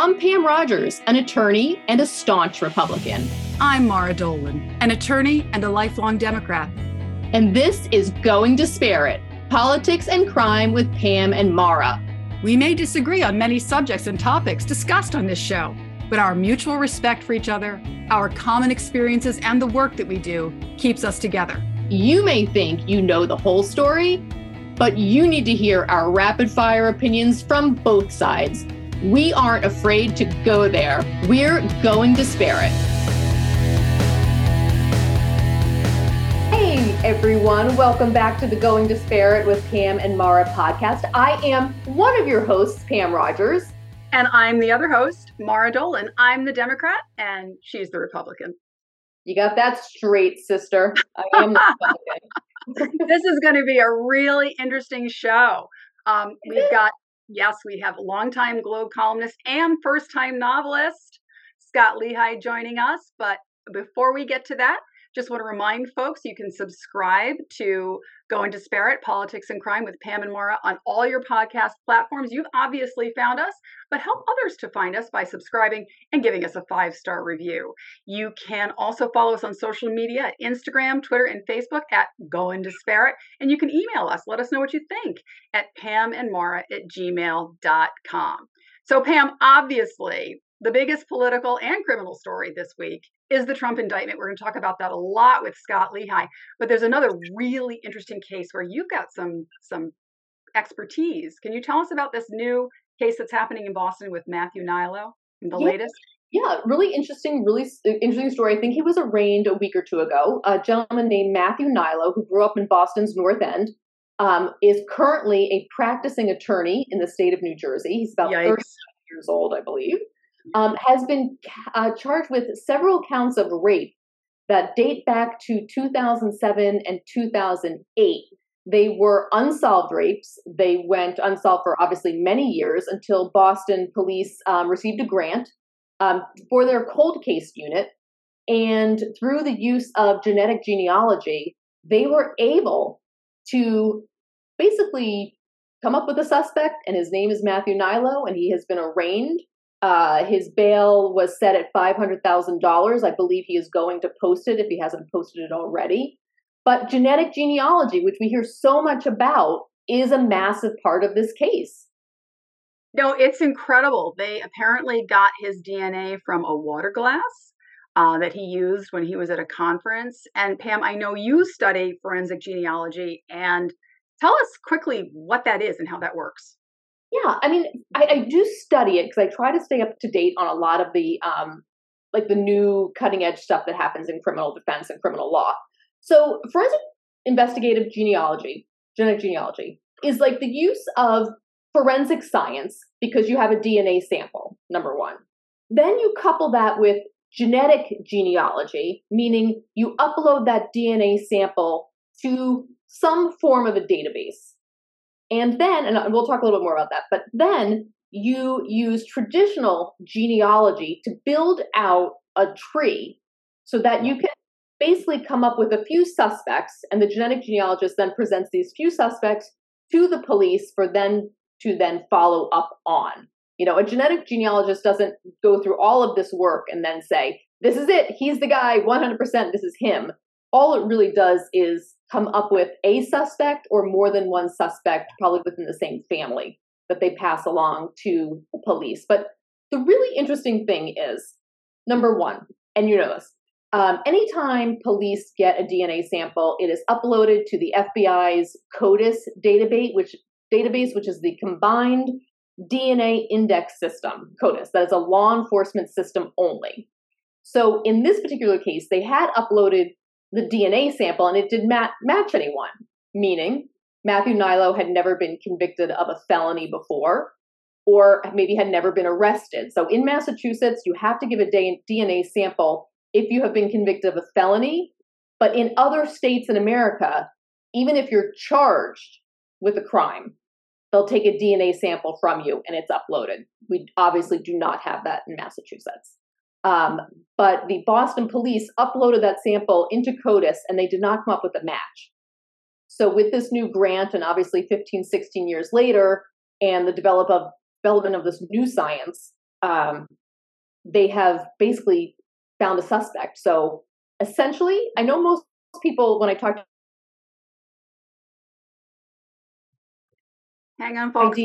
I'm Pam Rogers, an attorney and a staunch Republican. I'm Mara Dolan, an attorney and a lifelong Democrat. And this is Going Disparate Politics and Crime with Pam and Mara. We may disagree on many subjects and topics discussed on this show, but our mutual respect for each other, our common experiences, and the work that we do keeps us together. You may think you know the whole story, but you need to hear our rapid fire opinions from both sides we aren't afraid to go there. We're going to spare it. Hey everyone, welcome back to the Going Disparate with Pam and Mara podcast. I am one of your hosts, Pam Rogers. And I'm the other host, Mara Dolan. I'm the Democrat and she's the Republican. You got that straight, sister. I am the Republican. this is going to be a really interesting show. Um, we've got Yes, we have longtime Globe columnist and first time novelist, Scot Lehigh, joining us. But before we get to that, just want to remind folks you can subscribe to Going Disparate Politics and Crime with Pam and Mara on all your podcast platforms. You've obviously found us, but help others to find us by subscribing and giving us a five star review. You can also follow us on social media at Instagram, Twitter, and Facebook at Go and Disparate. And you can email us. Let us know what you think at pamandmara at gmail.com. So, Pam, obviously, the biggest political and criminal story this week is the Trump indictment. We're going to talk about that a lot with Scot Lehigh. But there's another really interesting case where you've got some some expertise. Can you tell us about this new case that's happening in Boston with Matthew Nilo? the yeah. latest? Yeah, really interesting, really uh, interesting story. I think he was arraigned a week or two ago. A gentleman named Matthew Nilo, who grew up in Boston's North End, um, is currently a practicing attorney in the state of New Jersey. He's about Yikes. 30 years old, I believe um, has been uh, charged with several counts of rape that date back to 2007 and 2008. They were unsolved rapes. They went unsolved for obviously many years until Boston police um, received a grant um, for their cold case unit. And through the use of genetic genealogy, they were able to basically come up with a suspect, and his name is Matthew Nilo, and he has been arraigned uh, his bail was set at $500,000. I believe he is going to post it if he hasn't posted it already. But genetic genealogy, which we hear so much about, is a massive part of this case. No, it's incredible. They apparently got his DNA from a water glass uh, that he used when he was at a conference. And Pam, I know you study forensic genealogy, and tell us quickly what that is and how that works. Yeah, I mean, I, I do study it because I try to stay up to date on a lot of the um, like the new cutting edge stuff that happens in criminal defense and criminal law. So, forensic investigative genealogy, genetic genealogy, is like the use of forensic science because you have a DNA sample, number one. Then you couple that with genetic genealogy, meaning you upload that DNA sample to some form of a database. And then, and we'll talk a little bit more about that, but then you use traditional genealogy to build out a tree so that you can basically come up with a few suspects, and the genetic genealogist then presents these few suspects to the police for them to then follow up on. You know, a genetic genealogist doesn't go through all of this work and then say, this is it, he's the guy, 100%, this is him. All it really does is come up with a suspect or more than one suspect, probably within the same family, that they pass along to the police. But the really interesting thing is number one, and you know this, um, anytime police get a DNA sample, it is uploaded to the FBI's CODIS database, which database, which is the combined DNA index system, CODIS. That is a law enforcement system only. So in this particular case, they had uploaded the DNA sample and it did not match anyone, meaning Matthew Nilo had never been convicted of a felony before or maybe had never been arrested. So in Massachusetts, you have to give a DNA sample if you have been convicted of a felony. But in other states in America, even if you're charged with a crime, they'll take a DNA sample from you and it's uploaded. We obviously do not have that in Massachusetts. Um, but the Boston police uploaded that sample into CODIS and they did not come up with a match. So, with this new grant, and obviously 15, 16 years later, and the develop of, development of this new science, um, they have basically found a suspect. So essentially, I know most people when I talk to Hang on, folks.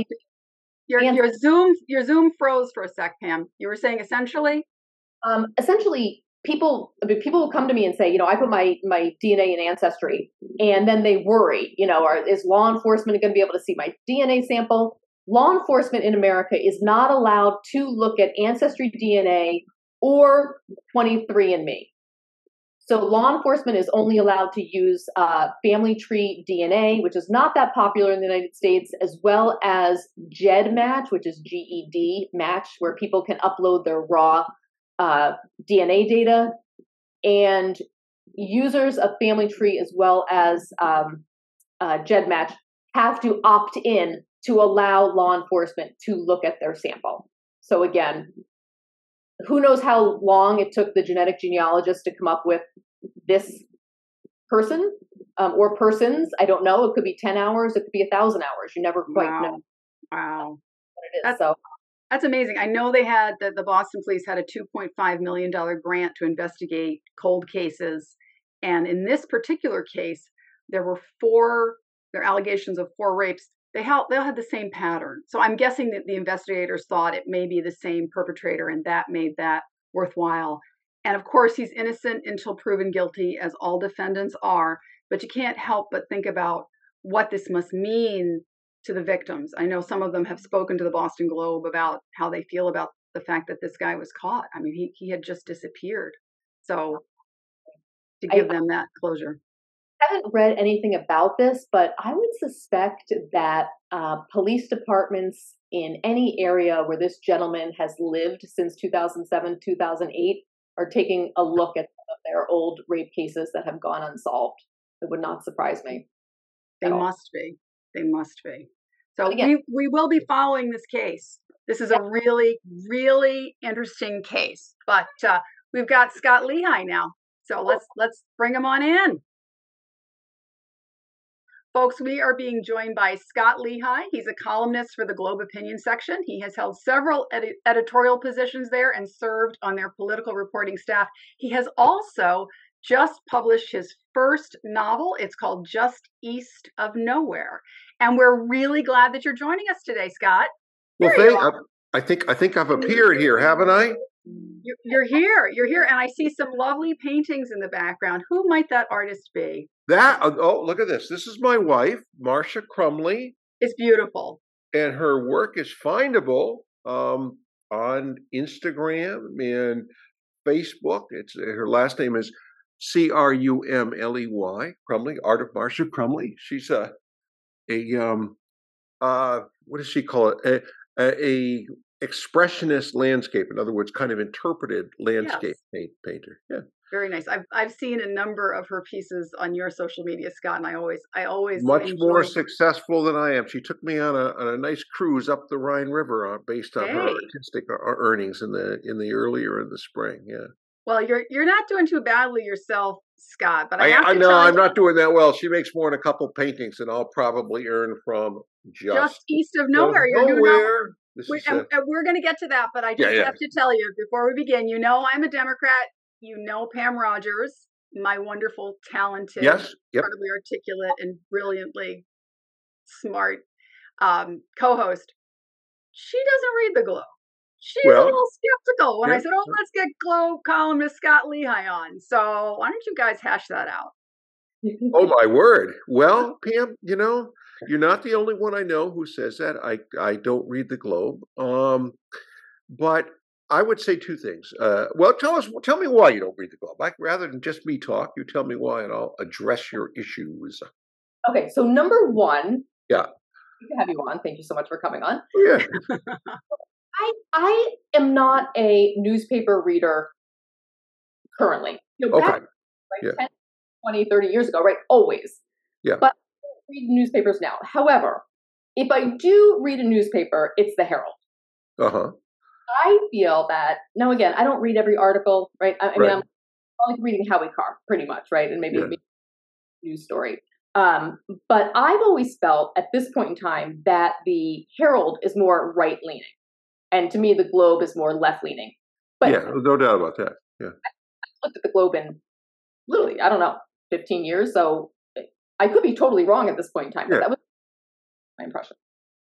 Your, your Zoom your Zoom froze for a sec, Pam. You were saying essentially. Um, essentially, people I mean, people will come to me and say, you know, I put my my DNA in Ancestry, and then they worry, you know, are, is law enforcement going to be able to see my DNA sample? Law enforcement in America is not allowed to look at Ancestry DNA or 23andMe. So law enforcement is only allowed to use uh, family tree DNA, which is not that popular in the United States, as well as GEDmatch, which is GED match, where people can upload their raw uh, DNA data. And users of family tree as well as um, uh, GEDmatch have to opt in to allow law enforcement to look at their sample. So again, who knows how long it took the genetic genealogist to come up with this person um, or persons. I don't know. It could be 10 hours, it could be a thousand hours. You never quite wow. know. Wow. What it is. That's, so that's amazing. I know they had the, the Boston police had a $2.5 million grant to investigate cold cases. And in this particular case, there were four, there allegations of four rapes they all they all had the same pattern. So I'm guessing that the investigators thought it may be the same perpetrator, and that made that worthwhile. And of course, he's innocent until proven guilty, as all defendants are. But you can't help but think about what this must mean to the victims. I know some of them have spoken to the Boston Globe about how they feel about the fact that this guy was caught. I mean, he, he had just disappeared. So to give I, them that closure I haven't read anything about this, but I would suspect that uh, police departments in any area where this gentleman has lived since 2007, 2008 are taking a look at their old rape cases that have gone unsolved. It would not surprise me. They must be. They must be. So again, we, we will be following this case. This is a really, really interesting case. But uh, we've got Scot Lehigh now. So let's let's bring him on in. Folks, we are being joined by Scot Lehigh. He's a columnist for the Globe Opinion section. He has held several edi- editorial positions there and served on their political reporting staff. He has also just published his first novel. It's called Just East of Nowhere. And we're really glad that you're joining us today, Scot. Well, thank, I think I think I've appeared here, haven't I? You're here. You're here, and I see some lovely paintings in the background. Who might that artist be? That oh, oh look at this. This is my wife, Marcia Crumley. It's beautiful, and her work is findable um, on Instagram and Facebook. It's her last name is C R U M L E Y Crumley, Art of Marcia Crumley. She's a a um uh what does she call it? A, a, a expressionist landscape. In other words, kind of interpreted landscape yes. paint, painter. Yeah. Very nice. I've I've seen a number of her pieces on your social media, Scot, and I always I always much enjoy... more successful than I am. She took me on a on a nice cruise up the Rhine River uh, based on hey. her artistic uh, earnings in the in the earlier in the spring. Yeah. Well, you're you're not doing too badly yourself, Scot. But I, I, I know I'm you, not doing that well. She makes more than a couple paintings, and I'll probably earn from just, just east of nowhere. You're nowhere. We, and, and we're going to get to that, but I just yeah, yeah. have to tell you before we begin. You know, I'm a Democrat. You know, Pam Rogers, my wonderful, talented, yes, yep. incredibly articulate, and brilliantly smart um, co-host. She doesn't read the Globe. She's well, a little skeptical when yeah. I said, "Oh, let's get Globe columnist Scot Lehigh on." So why don't you guys hash that out? oh my word! Well, Pam, you know, you're not the only one I know who says that. I I don't read the Globe, um, but I would say two things. Uh, well, tell us, tell me why you don't read the Globe. Like, rather than just me talk, you tell me why, and I'll address your issues. Okay, so number one, yeah, to have you on. Thank you so much for coming on. Yeah. I I am not a newspaper reader currently. You know, okay. Back, like yeah. 10, 20, 30 years ago, right? Always. Yeah. But I read newspapers now. However, if I do read a newspaper, it's the Herald. Uh huh. I feel that now again, I don't read every article, right? I, I mean, I'm like reading Howie Carr, pretty much, right? And maybe, yeah. maybe a news story. Um, but I've always felt at this point in time that the Herald is more right leaning. And to me, the Globe is more left leaning. But yeah, no doubt about that. Yeah. I looked at the Globe in literally, I don't know, 15 years. So I could be totally wrong at this point in time, but yeah. that was my impression.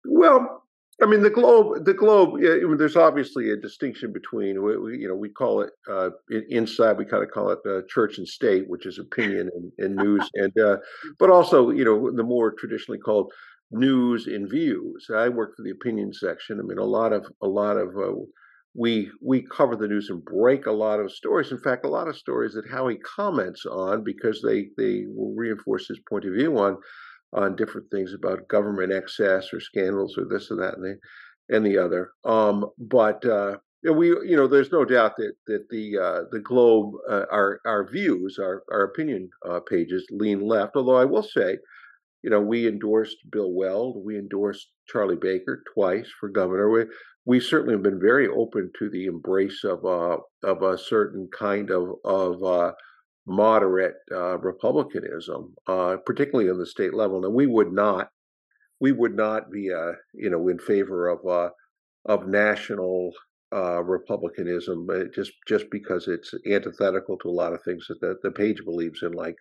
Well, I mean, the globe, the globe. Yeah, I mean, there's obviously a distinction between, we, we, you know, we call it uh, inside. We kind of call it uh, church and state, which is opinion and, and news, and uh, but also, you know, the more traditionally called news and views. I work for the opinion section. I mean, a lot of a lot of uh, we we cover the news and break a lot of stories. In fact, a lot of stories that Howie comments on because they they will reinforce his point of view on on different things about government excess or scandals or this or that and the and the other. Um, but uh, we, you know, there's no doubt that that the uh, the Globe, uh, our our views, our our opinion uh, pages lean left. Although I will say, you know, we endorsed Bill Weld, we endorsed Charlie Baker twice for governor. We we certainly have been very open to the embrace of uh, of a certain kind of of uh, moderate uh, republicanism, uh, particularly on the state level. And we would not, we would not be, uh, you know, in favor of of national republicanism just just because it's antithetical to a lot of things that the, the page believes in, like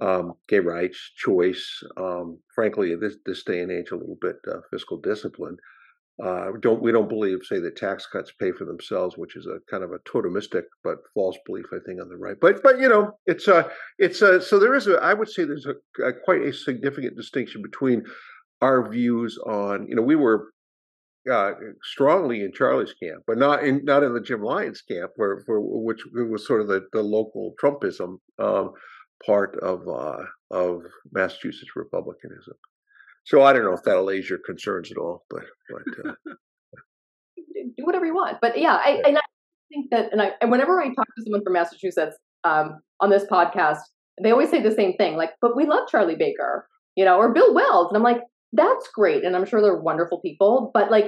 um, gay rights, choice. Um, frankly, this this day and age, a little bit fiscal discipline. Uh, don't we don't believe, say, that tax cuts pay for themselves, which is a kind of a totemistic but false belief, I think, on the right. But but you know, it's a uh, it's a uh, so there is a I would say there's a, a quite a significant distinction between our views on you know we were uh, strongly in Charlie's camp, but not in not in the Jim Lyons camp, where, for which was sort of the, the local Trumpism um, part of uh, of Massachusetts republicanism. So I don't know if that allays your concerns at all, but but uh, do whatever you want. But yeah, I, and I think that, and I and whenever I talk to someone from Massachusetts um, on this podcast, they always say the same thing, like, "But we love Charlie Baker," you know, or Bill Weld, and I'm like, "That's great," and I'm sure they're wonderful people, but like.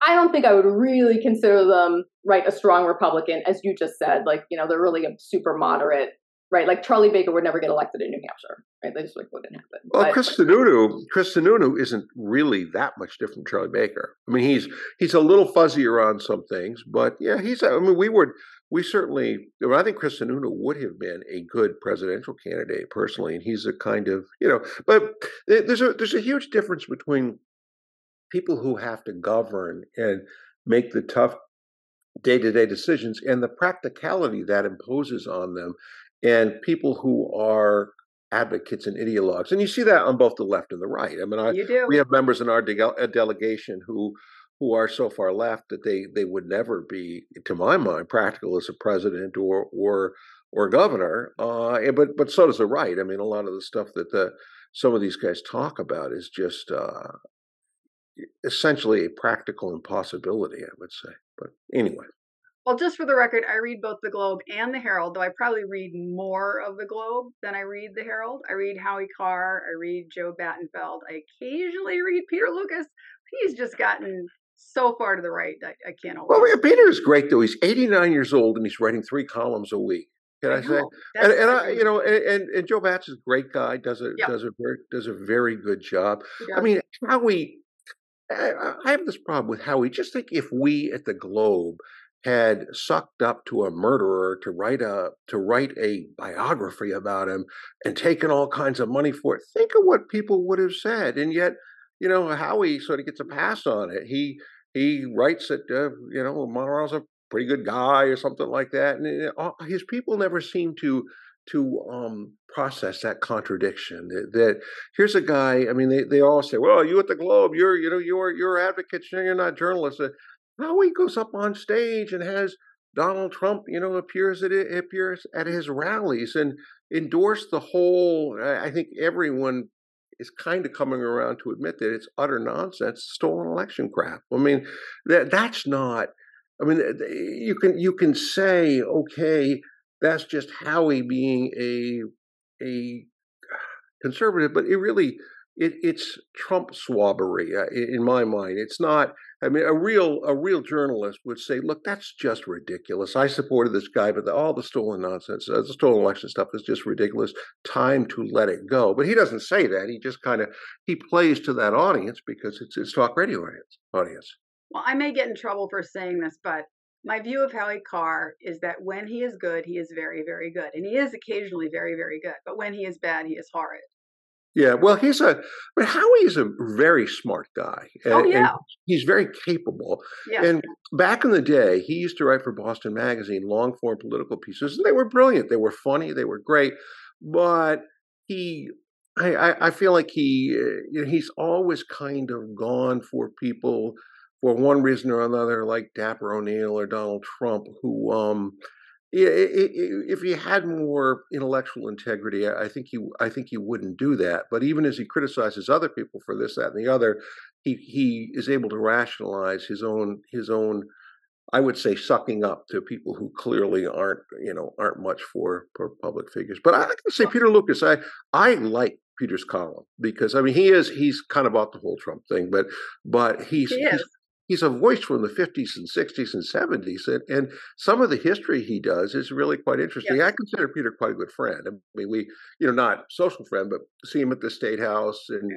I don't think I would really consider them right a strong Republican, as you just said. Like, you know, they're really a super moderate right? Like Charlie Baker would never get elected in New Hampshire, right? They just like wouldn't happen. Well, but, Chris Sununu, Chris Sununu isn't really that much different from Charlie Baker. I mean, he's he's a little fuzzier on some things, but yeah, he's. I mean, we would we certainly. I think Chris Sununu would have been a good presidential candidate personally, and he's a kind of you know. But there's a there's a huge difference between people who have to govern and make the tough day to day decisions and the practicality that imposes on them and people who are advocates and ideologues. And you see that on both the left and the right. I mean, I, we have members in our de- uh, delegation who who are so far left that they they would never be, to my mind, practical as a president or or or governor. Uh, but but so does the right. I mean, a lot of the stuff that the some of these guys talk about is just uh, essentially a practical impossibility. I would say. But anyway. Well, just for the record, I read both the Globe and the Herald, though I probably read more of the Globe than I read the Herald. I read Howie Carr, I read Joe Battenfeld, I occasionally read Peter Lucas. He's just gotten so far to the right I, I can't. Always. Well, Peter's great though. He's 89 years old and he's writing three columns a week. Can I, I say? And, and I, you know, and, and Joe Batts is a great guy. Does a yep. does a very does a very good job. I mean, Howie. I, I have this problem with Howie. Just think if we at the Globe had sucked up to a murderer to write a to write a biography about him and taken all kinds of money for it. Think of what people would have said, and yet, you know, Howie sort of gets a pass on it. He he writes that uh, you know Monreal's a pretty good guy or something like that, and uh, his people never seem to to um, process that contradiction. That, that, here's a guy. I mean, they, they all say, "Well, you at the Globe, you're you know you're you're advocates, you're not journalists." Now he goes up on stage and has Donald Trump, you know, appears at appears at his rallies and endorse the whole. I think everyone is kind of coming around to admit that it's utter nonsense, stolen election crap. I mean, that that's not. I mean, you can you can say, okay, that's just Howie being a a conservative, but it really it, it's Trump swabbery uh, in my mind. It's not. I mean, a real a real journalist would say, "Look, that's just ridiculous. I supported this guy, but the, all the stolen nonsense, uh, the stolen election stuff is just ridiculous. Time to let it go." But he doesn't say that. He just kind of he plays to that audience because it's his talk radio audience. Audience. Well, I may get in trouble for saying this, but my view of Howie Carr is that when he is good, he is very, very good. And he is occasionally very, very good. But when he is bad, he is horrid. Yeah, well, he's a, but Howie is a very smart guy. And, oh, yeah. he's very capable. Yes. And back in the day, he used to write for Boston Magazine long form political pieces, and they were brilliant. They were funny, they were great. But he, I, I feel like he, uh, you know, he's always kind of gone for people for one reason or another, like Dapper O'Neill or Donald Trump, who, um, if he had more intellectual integrity, I think he, I think he wouldn't do that. But even as he criticizes other people for this, that, and the other, he he is able to rationalize his own his own, I would say, sucking up to people who clearly aren't you know aren't much for, for public figures. But I can say Peter Lucas, I I like Peter's column because I mean he is he's kind of about the whole Trump thing, but but he's, he he's he's a voice from the 50s and 60s and 70s and, and some of the history he does is really quite interesting i consider peter quite a good friend i mean we you know not social friend but see him at the state house and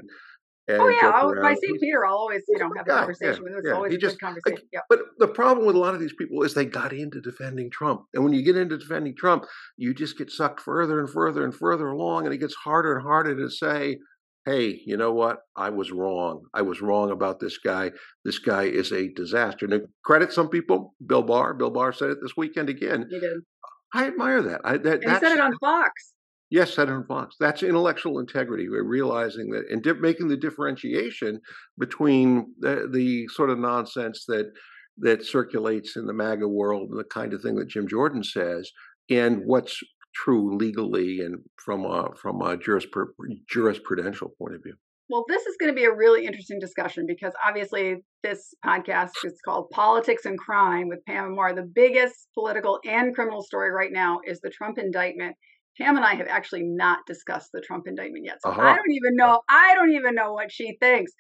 and oh yeah, if I see Peter, I'll always you know have a conversation yeah, with him. It's yeah. always he a just, good conversation. Like, yeah. But the problem with a lot of these people is they got into defending Trump, and when you get into defending Trump, you just get sucked further and further and further along, and it gets harder and harder to say, hey, you know what? I was wrong. I was wrong about this guy. This guy is a disaster. And credit some people. Bill Barr. Bill Barr said it this weekend again. He did. I admire that. I, that and he said it on Fox. Yes, said it on Fox. That's intellectual integrity. We're realizing that and di- making the differentiation between the, the sort of nonsense that that circulates in the MAGA world and the kind of thing that Jim Jordan says and what's true legally and from a from a jurisprudential point of view. Well, this is going to be a really interesting discussion because obviously this podcast is called Politics and Crime with Pam and Mara. The biggest political and criminal story right now is the Trump indictment. Pam and I have actually not discussed the Trump indictment yet. So uh-huh. I don't even know. I don't even know what she thinks.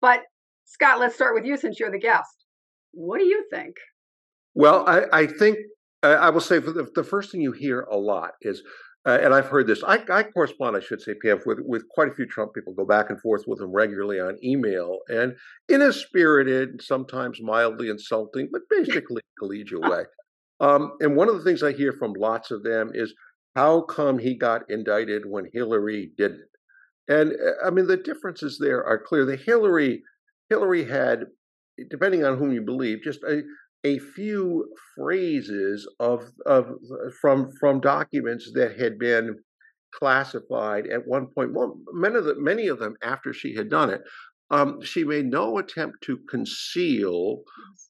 But Scot, let's start with you since you're the guest. What do you think? Well, I, I think I will say the, the first thing you hear a lot is, uh, and I've heard this. I, I, correspond, I should say, PF, with with quite a few Trump people. Go back and forth with them regularly on email, and in a spirited, sometimes mildly insulting, but basically collegial way. Um, and one of the things I hear from lots of them is, "How come he got indicted when Hillary didn't?" And uh, I mean, the differences there are clear. The Hillary, Hillary had, depending on whom you believe, just a a few phrases of, of from from documents that had been classified at one point. Well, many of, the, many of them after she had done it. Um, she made no attempt to conceal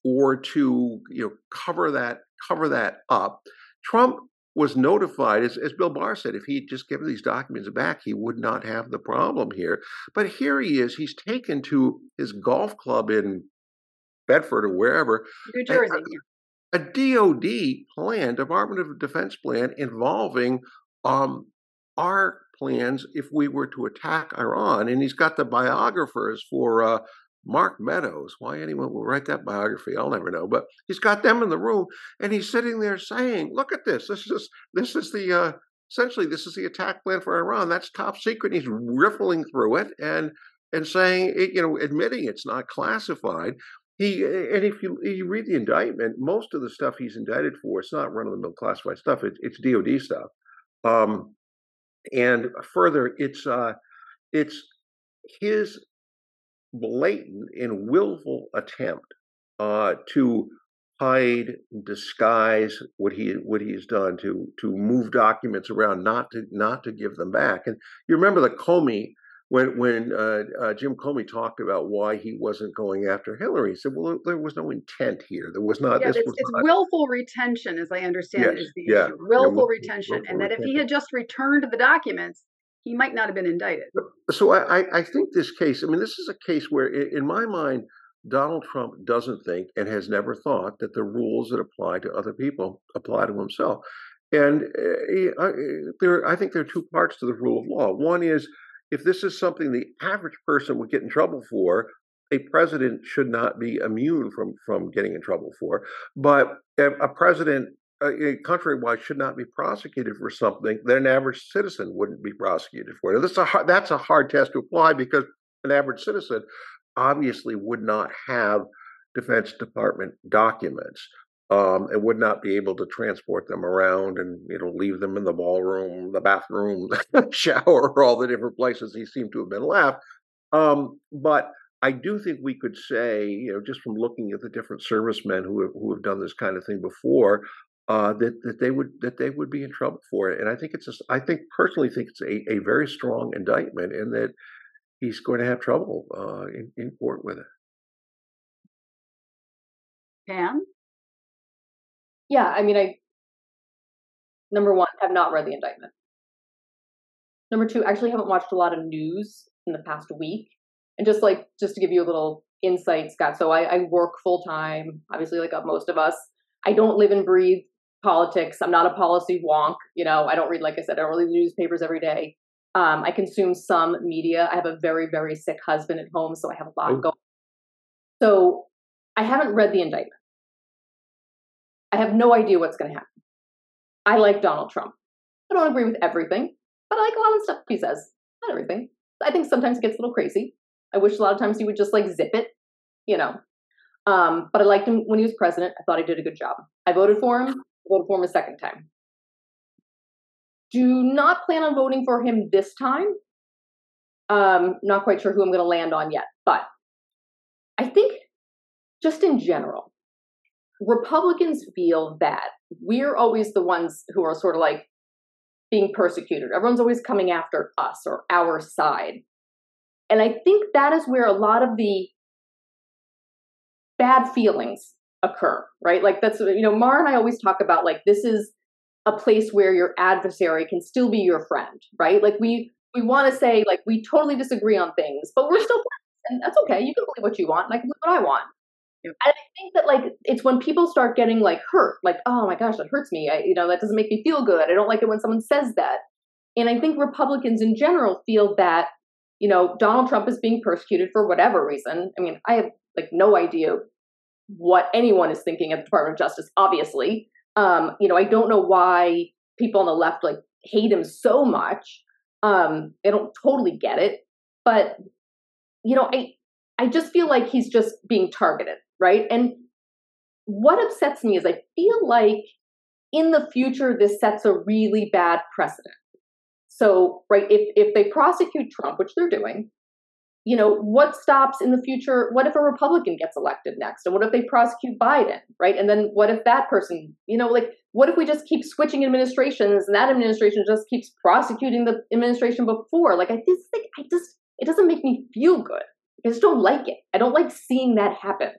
or to you know cover that cover that up. Trump was notified, as, as Bill Barr said, if he'd just given these documents back, he would not have the problem here. But here he is. He's taken to his golf club in Bedford or wherever. New Jersey. A, a DOD plan, Department of Defense plan, involving um, our plans if we were to attack Iran. And he's got the biographers for uh, Mark Meadows. Why anyone will write that biography, I'll never know. But he's got them in the room, and he's sitting there saying, "Look at this. This is this is the uh, essentially this is the attack plan for Iran. That's top secret." He's riffling through it and and saying, you know, admitting it's not classified. He and if you you read the indictment, most of the stuff he's indicted for, it's not run of the mill classified stuff. It, it's DoD stuff, um, and further, it's uh, it's his blatant and willful attempt uh, to hide, disguise what he what he's done to to move documents around, not to not to give them back. And you remember the Comey when when uh, uh, Jim Comey talked about why he wasn't going after Hillary, he said, "Well, there was no intent here. There was not. Yeah, this it's, was it's not, willful retention, as I understand yes, it, is the yeah, issue. Willful yeah, retention, willful and that retention. if he had just returned the documents, he might not have been indicted. So I, I think this case. I mean, this is a case where, in my mind, Donald Trump doesn't think and has never thought that the rules that apply to other people apply to himself. And uh, there, I think there are two parts to the rule of law. One is if this is something the average person would get in trouble for, a president should not be immune from from getting in trouble for. But a president, a countrywide, should not be prosecuted for something that an average citizen wouldn't be prosecuted for. Now, that's a hard, that's a hard test to apply because an average citizen obviously would not have Defense Department documents um, and would not be able to transport them around and you know leave them in the ballroom, the bathroom, the shower, all the different places he seemed to have been left. Um, but I do think we could say, you know, just from looking at the different servicemen who have, who have done this kind of thing before, uh, that that they would that they would be in trouble for it. And I think it's just, I think personally think it's a, a very strong indictment, and that he's going to have trouble uh, in, in court with it. Pam? Yeah, I mean, I number one have not read the indictment. Number two, actually haven't watched a lot of news in the past week, and just like just to give you a little insight, Scot. So I, I work full time, obviously, like most of us. I don't live and breathe politics. I'm not a policy wonk. You know, I don't read, like I said, I don't read the newspapers every day. Um, I consume some media. I have a very, very sick husband at home, so I have a lot oh. going. So I haven't read the indictment. I have no idea what's going to happen. I like Donald Trump. I don't agree with everything, but I like a lot of stuff he says. Not everything. I think sometimes it gets a little crazy. I wish a lot of times he would just like zip it, you know. Um, but I liked him when he was president. I thought he did a good job. I voted for him. I voted for him a second time. Do not plan on voting for him this time. Um, not quite sure who I'm going to land on yet, but I think just in general, Republicans feel that we're always the ones who are sort of like being persecuted. Everyone's always coming after us or our side. And I think that is where a lot of the bad feelings occur, right? Like that's, you know, Mar and I always talk about like this is a place where your adversary can still be your friend, right? Like we we want to say like we totally disagree on things, but we're still friends, and that's okay. You can believe what you want, and I can believe what I want. And I think that like it's when people start getting like hurt, like oh my gosh, that hurts me. I, you know, that doesn't make me feel good. I don't like it when someone says that. And I think Republicans in general feel that you know Donald Trump is being persecuted for whatever reason. I mean, I have like no idea what anyone is thinking at the Department of Justice. Obviously, um, you know, I don't know why people on the left like hate him so much. Um, I don't totally get it, but you know, I I just feel like he's just being targeted right? And what upsets me is I feel like in the future this sets a really bad precedent. So, right, if if they prosecute Trump, which they're doing, you know, what stops in the future? What if a Republican gets elected next? And what if they prosecute Biden, right? And then what if that person, you know, like what if we just keep switching administrations and that administration just keeps prosecuting the administration before? Like I just think I just it doesn't make me feel good. I just don't like it. I don't like seeing that happen.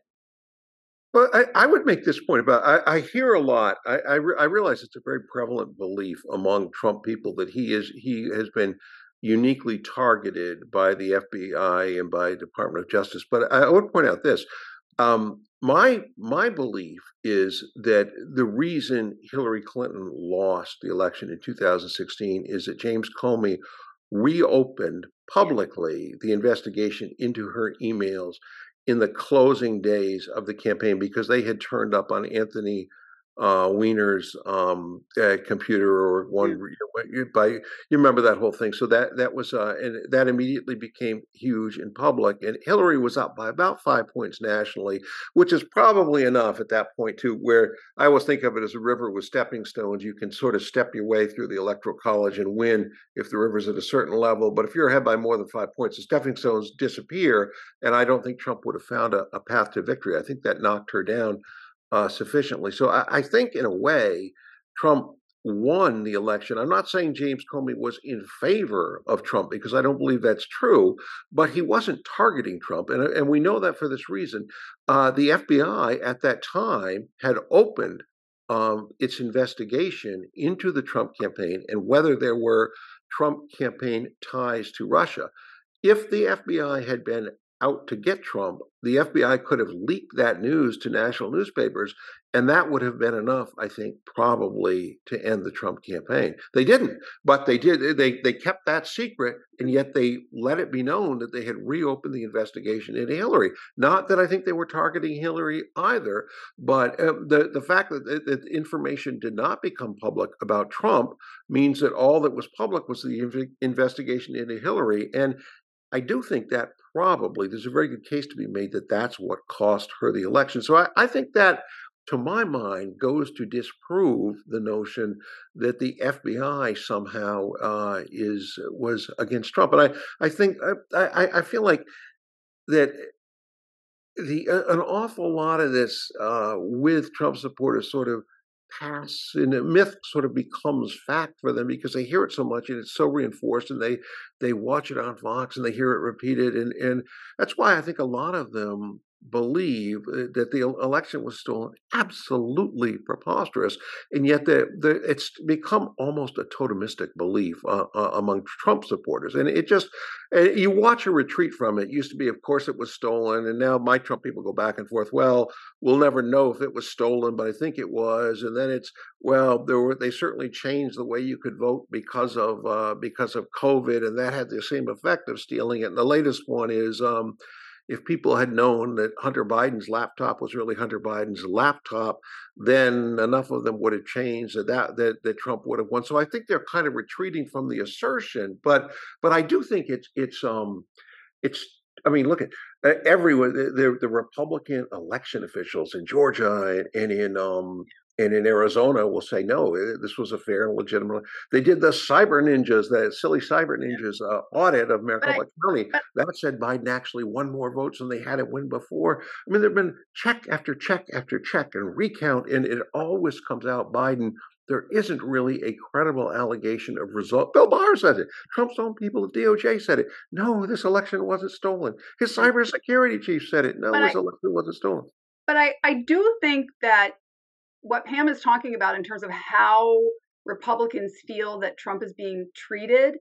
Well, I, I, would make this point about I, I hear a lot. I, I, re, I, realize it's a very prevalent belief among Trump people that he is he has been uniquely targeted by the FBI and by Department of Justice. But I would point out this: um, my my belief is that the reason Hillary Clinton lost the election in 2016 is that James Comey reopened publicly the investigation into her emails in the closing days of the campaign because they had turned up on Anthony uh, Weiner's um, uh, computer or one yeah. by you remember that whole thing. So that that was uh, and that immediately became huge in public. And Hillary was up by about five points nationally, which is probably enough at that point too. Where I always think of it as a river with stepping stones. You can sort of step your way through the electoral college and win if the river's at a certain level. But if you're ahead by more than five points, the stepping stones disappear. And I don't think Trump would have found a, a path to victory. I think that knocked her down uh, sufficiently. So I, I think, in a way, Trump won the election. I'm not saying James Comey was in favor of Trump because I don't believe that's true, but he wasn't targeting Trump. And, and we know that for this reason. Uh, the FBI at that time had opened um, its investigation into the Trump campaign and whether there were Trump campaign ties to Russia. If the FBI had been out to get Trump, the FBI could have leaked that news to national newspapers, and that would have been enough, I think, probably to end the Trump campaign. They didn't, but they did. They they kept that secret, and yet they let it be known that they had reopened the investigation into Hillary. Not that I think they were targeting Hillary either, but uh, the the fact that, that information did not become public about Trump means that all that was public was the investigation into Hillary, and I do think that probably there's a very good case to be made that that's what cost her the election. So I, I think that to my mind, goes to disprove the notion that the FBI somehow uh, is was against Trump. And I, I think I, I feel like that the uh, an awful lot of this uh, with Trump supporters sort of pass and the myth sort of becomes fact for them because they hear it so much and it's so reinforced and they they watch it on Fox and they hear it repeated and and that's why I think a lot of them believe uh, that the election was stolen absolutely preposterous and yet the, the, it's become almost a totemistic belief uh, uh, among trump supporters and it just uh, you watch a retreat from it. it used to be of course it was stolen and now my trump people go back and forth well we'll never know if it was stolen but i think it was and then it's well there were they certainly changed the way you could vote because of uh, because of covid and that had the same effect of stealing it and the latest one is um, if people had known that Hunter Biden's laptop was really Hunter Biden's laptop, then enough of them would have changed that that that, that Trump would have won. So I think they're kind of retreating from the assertion, but but I do think it's it's um it's I mean, look at everyone. The, the Republican election officials in Georgia and, and in um, and in Arizona will say no, this was a fair and legitimate. They did the cyber ninjas, the silly cyber ninjas uh, audit of Maricopa County. That said Biden actually won more votes than they had it win before. I mean, there've been check after check after check and recount, and it always comes out Biden. There isn't really a credible allegation of result. Bill Barr said it. Trump's own people, the DOJ said it. No, this election wasn't stolen. His cybersecurity chief said it. No, but this I, election wasn't stolen. But I, I do think that what Pam is talking about in terms of how Republicans feel that Trump is being treated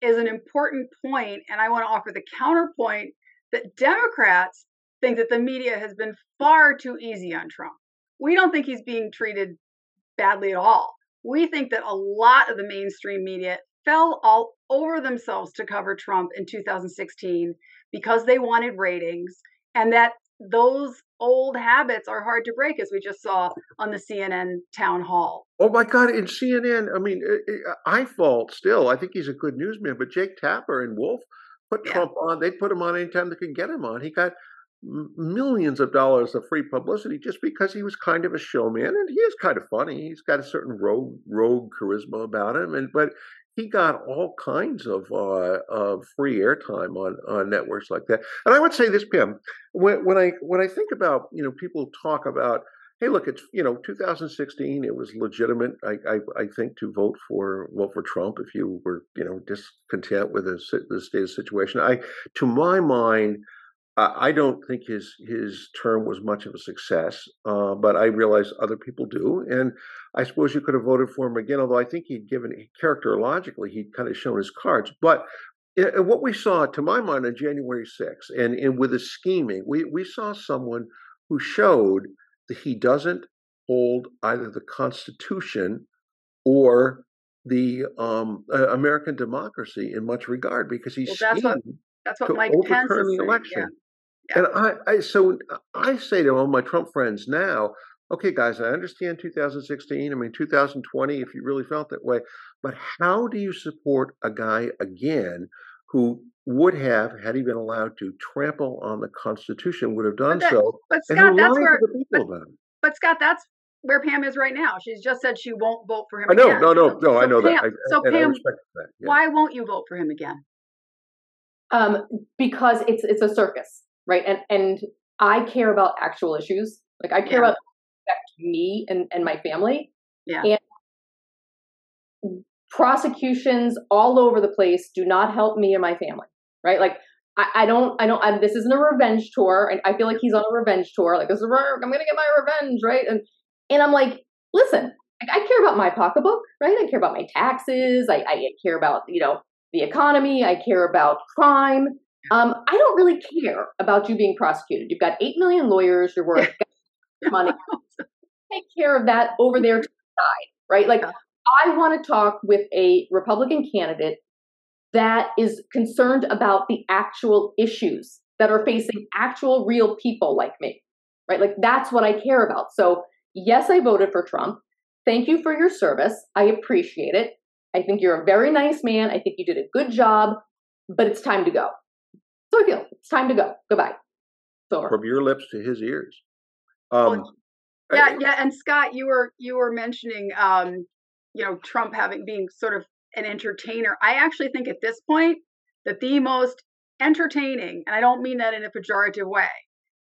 is an important point, and I want to offer the counterpoint that Democrats think that the media has been far too easy on Trump. We don't think he's being treated badly at all. We think that a lot of the mainstream media fell all over themselves to cover Trump in 2016 because they wanted ratings and that those old habits are hard to break, as we just saw on the CNN town hall. Oh my God! In CNN, I mean, I fault still. I think he's a good newsman, but Jake Tapper and Wolf put yeah. Trump on. They put him on anytime they could get him on. He got millions of dollars of free publicity just because he was kind of a showman and he is kind of funny. He's got a certain rogue rogue charisma about him, and but he got all kinds of uh, of free airtime on on networks like that. And I would say this, Pam, when, when I when I think about you know people talk about hey look it's you know 2016 it was legitimate I, I, I think to vote for vote for Trump if you were you know discontent with the, the state of the situation I to my mind I don't think his his term was much of a success, uh, but I realize other people do, and I suppose you could have voted for him again. Although I think he'd given characterologically he'd kind of shown his cards. But it, what we saw, to my mind, on January 6th, and, and with the scheming, we we saw someone who showed that he doesn't hold either the Constitution or the um, uh, American democracy in much regard because he's well, that's what that's what Mike Pence is the election. Yeah. And I, I, so I say to all my Trump friends now, okay, guys, I understand 2016. I mean, 2020, if you really felt that way, but how do you support a guy again who would have, had he been allowed to trample on the Constitution, would have done but that, so? But Scot, that's where. But, but, Scot, that's where Pam is right now. She's just said she won't vote for him. I know, again. no, no, no. So I know Pam, that. I, so Pam, that, yeah. why won't you vote for him again? Um, because it's it's a circus right? And and I care about actual issues. Like I care yeah. about affect me and, and my family. Yeah. And prosecutions all over the place do not help me and my family. Right? Like I, I don't I don't I, this isn't a revenge tour and I feel like he's on a revenge tour. Like this is I'm gonna get my revenge, right? And and I'm like, listen, I care about my pocketbook, right? I care about my taxes. I, I care about, you know, the economy. I care about crime. Um, I don't really care about you being prosecuted. You've got 8 million lawyers, you're worth money. Take care of that over there to the side, right? Like, I want to talk with a Republican candidate that is concerned about the actual issues that are facing actual real people like me, right? Like, that's what I care about. So, yes, I voted for Trump. Thank you for your service. I appreciate it. I think you're a very nice man. I think you did a good job, but it's time to go. So I feel it's time to go. Goodbye. So From your lips to his ears. Um, well, yeah, yeah. And Scot, you were you were mentioning, um, you know, Trump having being sort of an entertainer. I actually think at this point that the most entertaining, and I don't mean that in a pejorative way,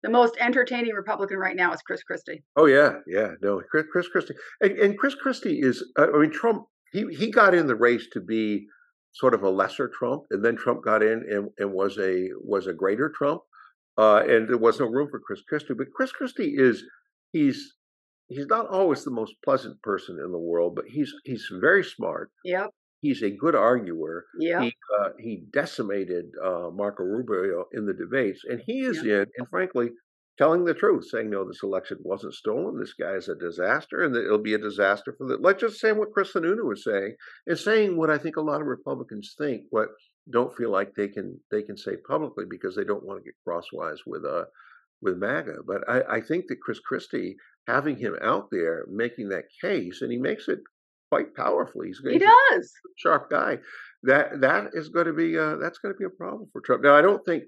the most entertaining Republican right now is Chris Christie. Oh yeah, yeah. No, Chris, Chris Christie, and, and Chris Christie is. Uh, I mean, Trump. He he got in the race to be sort of a lesser Trump, and then Trump got in and, and was a was a greater Trump, uh, and there was no room for Chris Christie. But Chris Christie is he's he's not always the most pleasant person in the world, but he's he's very smart. Yep. He's a good arguer. Yeah. He uh, he decimated uh, Marco Rubio in the debates, and he is in, and frankly, telling the truth, saying no, this election wasn't stolen. This guy is a disaster, and that it'll be a disaster for the. Like just say what Chris Sununu was saying, and saying what I think a lot of Republicans think, what don't feel like they can they can say publicly because they don't want to get crosswise with uh with MAGA. But I, I think that Chris Christie having him out there making that case, and he makes it quite powerfully. He's, he does. sharp guy. That that is going to be uh, that's going to be a problem for Trump. Now, I don't think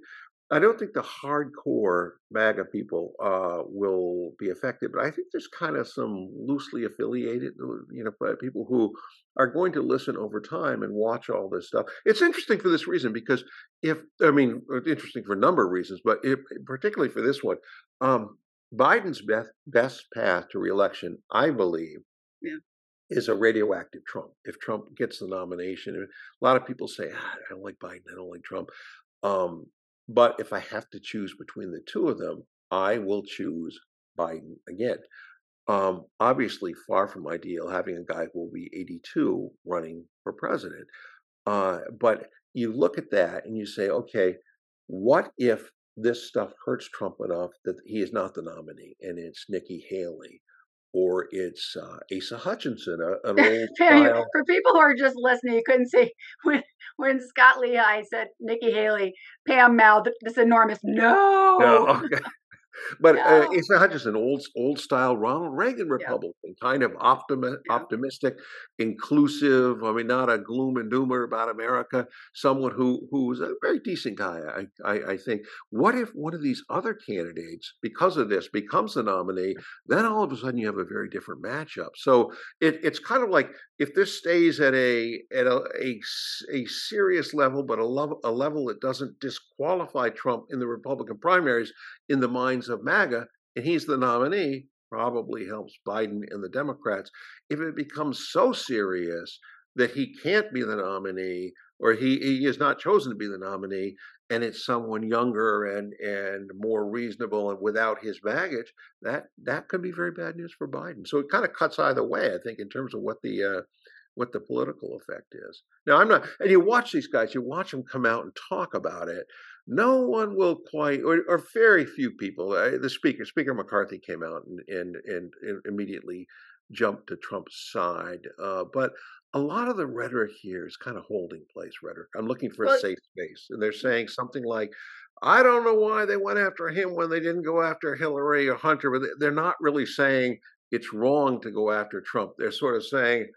I don't think the hardcore MAGA people uh, will be affected, but I think there's kind of some loosely affiliated, you know, people who are going to listen over time and watch all this stuff. It's interesting for this reason because if I mean, interesting for a number of reasons, but if, particularly for this one, um, Biden's best best path to reelection, I believe, yeah. is a radioactive Trump. If Trump gets the nomination, a lot of people say, ah, "I don't like Biden, I don't like Trump." Um, but if I have to choose between the two of them, I will choose Biden again. Um, obviously, far from ideal having a guy who will be 82 running for president. Uh, but you look at that and you say, okay, what if this stuff hurts Trump enough that he is not the nominee and it's Nikki Haley? Or it's uh, Asa Hutchinson, a, an old style. For people who are just listening, you couldn't see when when Scot Lehigh said Nikki Haley, Pam mouthed this enormous no. no But uh, Asa Hutchinson, old old style Ronald Reagan Republican, yeah. kind of optimi- yeah. optimistic, inclusive. I mean, not a gloom and doomer about America. Someone who who was a very decent guy, I, I, I think. What if one of these other candidates, because of this, becomes the nominee? Then all of a sudden you have a very different matchup. So it, it's kind of like if this stays at a at a a, a serious level, but a level a level that doesn't disqualify Trump in the Republican primaries in the minds of MAGA, and he's the nominee, probably helps Biden and the Democrats. If it becomes so serious that he can't be the nominee, or he, he is not chosen to be the nominee, and it's someone younger and and more reasonable and without his baggage, that that could be very bad news for Biden. So it kind of cuts either way, I think, in terms of what the uh, what the political effect is. Now, I'm not, and you watch these guys, you watch them come out and talk about it no one will quite, or, or very few people. Uh, the speaker, Speaker McCarthy, came out and and, and, and immediately jumped to Trump's side. Uh, but a lot of the rhetoric here is kind of holding place rhetoric. I'm looking for a safe space, and they're saying something like, "I don't know why they went after him when they didn't go after Hillary or Hunter." But they're not really saying it's wrong to go after Trump. They're sort of saying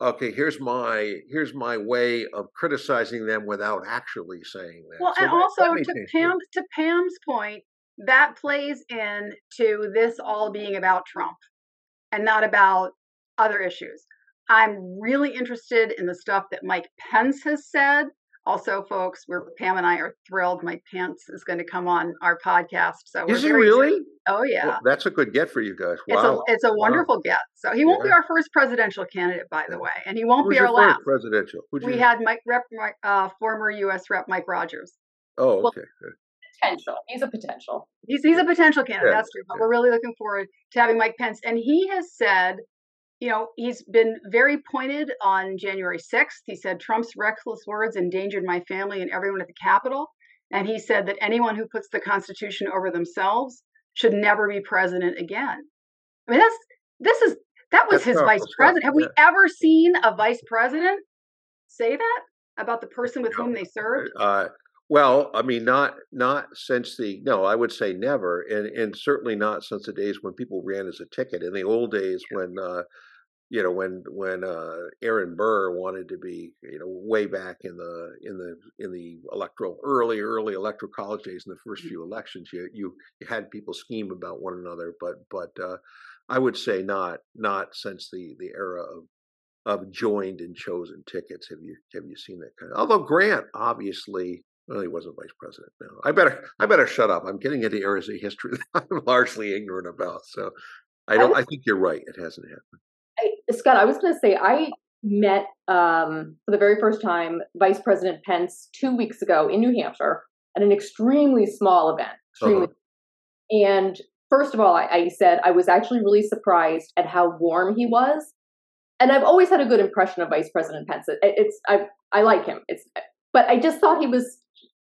okay here's my here's my way of criticizing them without actually saying that. Well so and that, also that to pam to pam's point that plays in to this all being about trump and not about other issues. I'm really interested in the stuff that mike pence has said also, folks, we're Pam and I are thrilled. Mike Pence is going to come on our podcast. So is he really? Oh yeah, well, that's a good get for you guys. Wow, it's a, it's a wonderful wow. get. So he won't yeah. be our first presidential candidate, by the way, and he won't Who's be our last presidential. Who'd we you... had Mike Rep, uh, former U.S. Rep Mike Rogers. Oh, okay. Well, potential. He's a potential. He's he's a potential candidate. Yeah. That's true. But yeah. we're really looking forward to having Mike Pence, and he has said you know, he's been very pointed on January 6th. He said Trump's reckless words endangered my family and everyone at the Capitol. And he said that anyone who puts the Constitution over themselves should never be president again. I mean, that's this is that was that's his vice president. Have yeah. we ever seen a vice president say that about the person with no. whom they served? Uh, well, I mean, not not since the no, I would say never, and and certainly not since the days when people ran as a ticket. In the old days, when uh, you know when when uh, Aaron Burr wanted to be you know way back in the in the in the electoral early early electoral college days in the first few elections you you, you had people scheme about one another but but uh, I would say not not since the the era of of joined and chosen tickets have you have you seen that kind of although Grant obviously well, he wasn't vice president. No, I better I better shut up. I'm getting into areas of history that I'm largely ignorant about. So I don't. I think you're right. It hasn't happened. I, Scot, I was going to say I met um, for the very first time Vice President Pence two weeks ago in New Hampshire at an extremely small event. Extremely, uh-huh. and first of all, I, I said I was actually really surprised at how warm he was. And I've always had a good impression of Vice President Pence. It, it's I I like him. It's but I just thought he was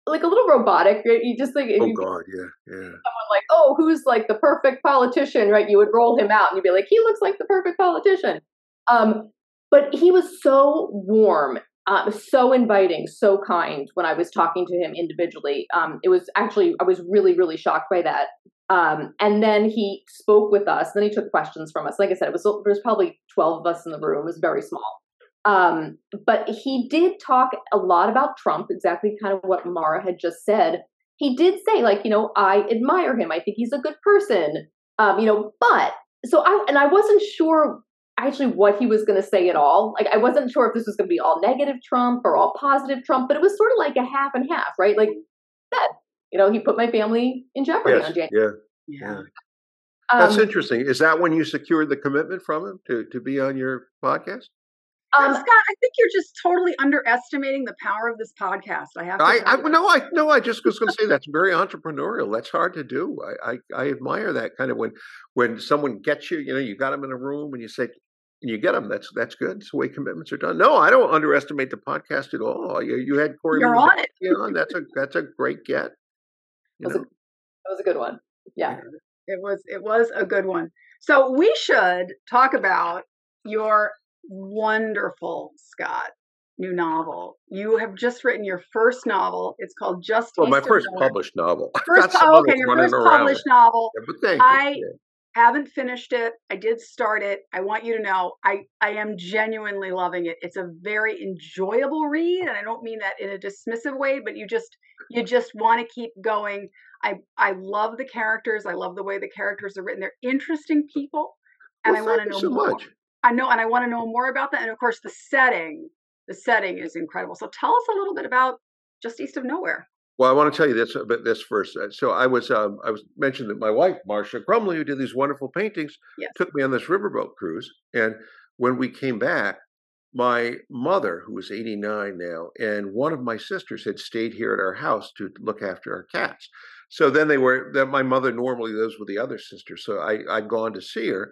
like a little robotic. Right? You just think, oh you, god, yeah, yeah. Someone like, oh, who's like the perfect politician, right? You would roll him out and you'd be like, he looks like the perfect politician. Um, but he was so warm, uh, so inviting, so kind when I was talking to him individually. Um, it was actually I was really really shocked by that. Um, and then he spoke with us. Then he took questions from us. Like I said, it was there was probably twelve of us in the room. It was very small. Um, but he did talk a lot about Trump, exactly kind of what Mara had just said. He did say, like, you know, I admire him. I think he's a good person. Um, you know, but so I and I wasn't sure actually what he was going to say at all. Like, I wasn't sure if this was going to be all negative Trump or all positive Trump, but it was sort of like a half and half, right? Like that, you know, he put my family in jeopardy yes, on January. Yeah. Yeah. Um, That's interesting. Is that when you secured the commitment from him to, to be on your podcast? Um, Scot, I think you're just totally underestimating the power of this podcast. I have. To I, I no, I no, I just was going to say that's very entrepreneurial. That's hard to do. I, I, I admire that kind of when when someone gets you. You know, you got them in a room and you say, and you get them. That's that's good. It's the way commitments are done. No, I don't underestimate the podcast at all. You, you had Corey. You're on it. You On. That's a that's a great get. That was, a, that was a good one. Yeah. yeah. It was it was a good one. So we should talk about your wonderful, Scot, new novel. You have just written your first novel. It's called Just. Well, my first published novel. First, oh, okay, your first published novel. Yeah, but thank I you. haven't finished it. I did start it. I want you to know I I am genuinely loving it. It's a very enjoyable read, and I don't mean that in a dismissive way, but you just you just want to keep going. I I love the characters. I love the way the characters are written. They're interesting people, and well, I want to know so more. Much. I know, and I want to know more about that. And of course, the setting, the setting is incredible. So tell us a little bit about just east of nowhere. Well, I want to tell you this about this first. Uh, so I was um, I was mentioned that my wife Marcia Crumley, who did these wonderful paintings, yes. took me on this riverboat cruise. And when we came back, my mother, who was 89 now, and one of my sisters had stayed here at our house to look after our cats. So then they were that my mother normally lives with the other sister. So I I'd gone to see her,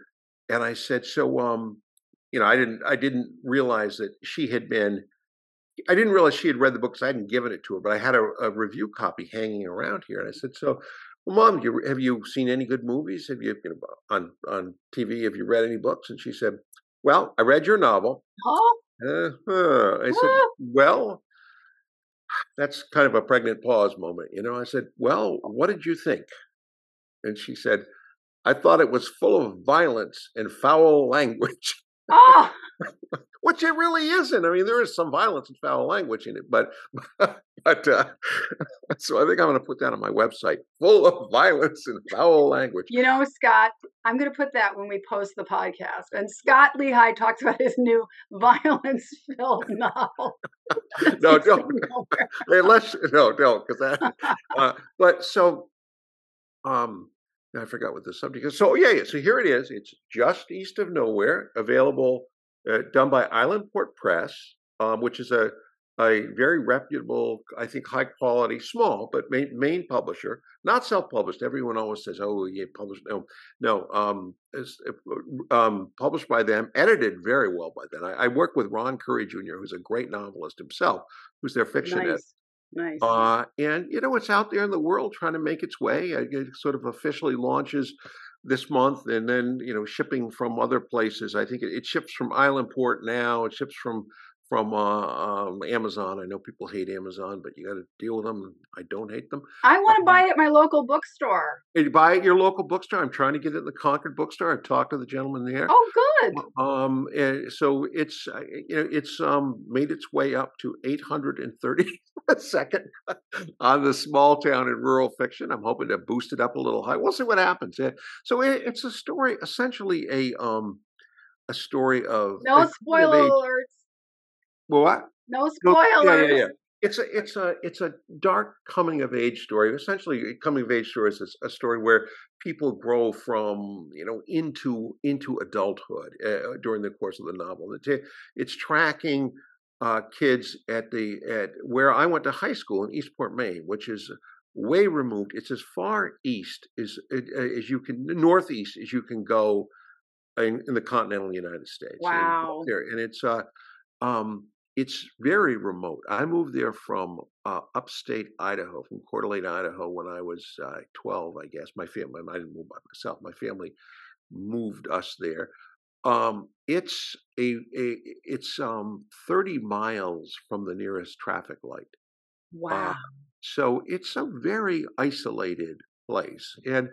and I said, so um, you know, I didn't I didn't realize that she had been I didn't realize she had read the book because I hadn't given it to her, but I had a, a, review copy hanging around here, and I said, "So, well, mom, you, have you seen any good movies? Have you, you know, on on TV? Have you read any books?" And she said, "Well, I read your novel." Oh. Uh-huh. I said, "Well, that's kind of a pregnant pause moment, you know." I said, "Well, what did you think?" And she said, I thought it was full of violence and foul language. Oh. Which it really isn't. I mean, there is some violence and foul language in it, but but uh, so I think I'm going to put that on my website, full of violence and foul language. You know, Scot, I'm going to put that when we post the podcast. And Scot Lehigh talks about his new violence-filled novel. no, don't. Unless no, don't, because that. Uh, but so, um, I forgot what the subject is. So yeah, yeah. So here it is. It's just east of nowhere, available, uh, done by Islandport Press, um, which is a a very reputable, I think, high quality, small but Maine, Maine publisher, not self published. Everyone always says, "Oh, yeah, published." No, no, um, uh, um, published by them, edited very well by them. I, I, work with Ron Currie Jr., who's a great novelist himself, who's their fiction nice. Nice. Uh, and you know, it's out there in the world trying to make its way. It sort of officially launches this month, and then you know, shipping from other places. I think it, it ships from Islandport now. It ships from from uh, um, Amazon. I know people hate Amazon, but you got to deal with them. I don't hate them. I want to Um, buy it at my local bookstore. you buy it at your local bookstore. I'm trying to get it in the Concord bookstore. I've talked to the gentleman there. Oh, good. Um, so it's uh, you know it's um made its way up to 830 a second on the small town and rural fiction. I'm hoping to boost it up a little high. We'll see what happens. Yeah. So it, it's a story, essentially a um a story of No a coming of spoiler alerts. Well, what? No No, spoilers. yeah, yeah, yeah. It's a it's a it's a dark coming of age story. Essentially, coming of age story is a, story where people grow from you know into into adulthood uh, during the course of the novel. It's it's tracking uh, kids at the at where I went to high school in Eastport, Maine, which is way removed. It's as far east as as you can northeast as you can go in, in the continental United States. Wow. there, and it's uh um it's very remote. I moved there from uh, upstate Idaho, from Coeur d'Alene, Idaho, when I was uh, 12, I guess. My family, I didn't move by myself. My family moved us there. Um, it's a, a it's um 30 miles from the nearest traffic light. Wow. So it's a very isolated place. And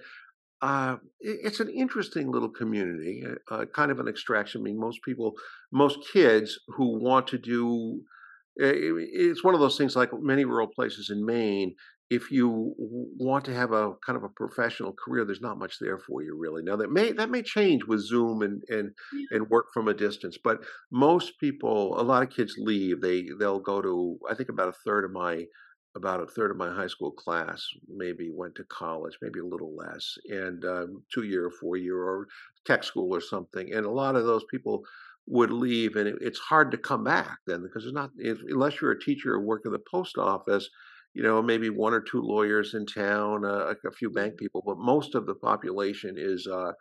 uh, it's an interesting little community, uh, uh, kind of an extraction. I mean, most people, most kids who want to do, i- it's one of those things like many rural places in Maine. If you want to have a kind of a professional career, there's not much there for you really. Now that may that may change with Zoom and and and work from a distance, but most people, a lot of kids leave. They they'll go to. I think about a third of my about a third of my high school class maybe went to college, maybe a little less, and um, two year, four year, or tech school or something. And a lot of those people would leave, and it, it's hard to come back then because there's not if, unless you're a teacher or work at the post office. You know, maybe one or two lawyers in town, uh, a few bank people, but most of the population is uh,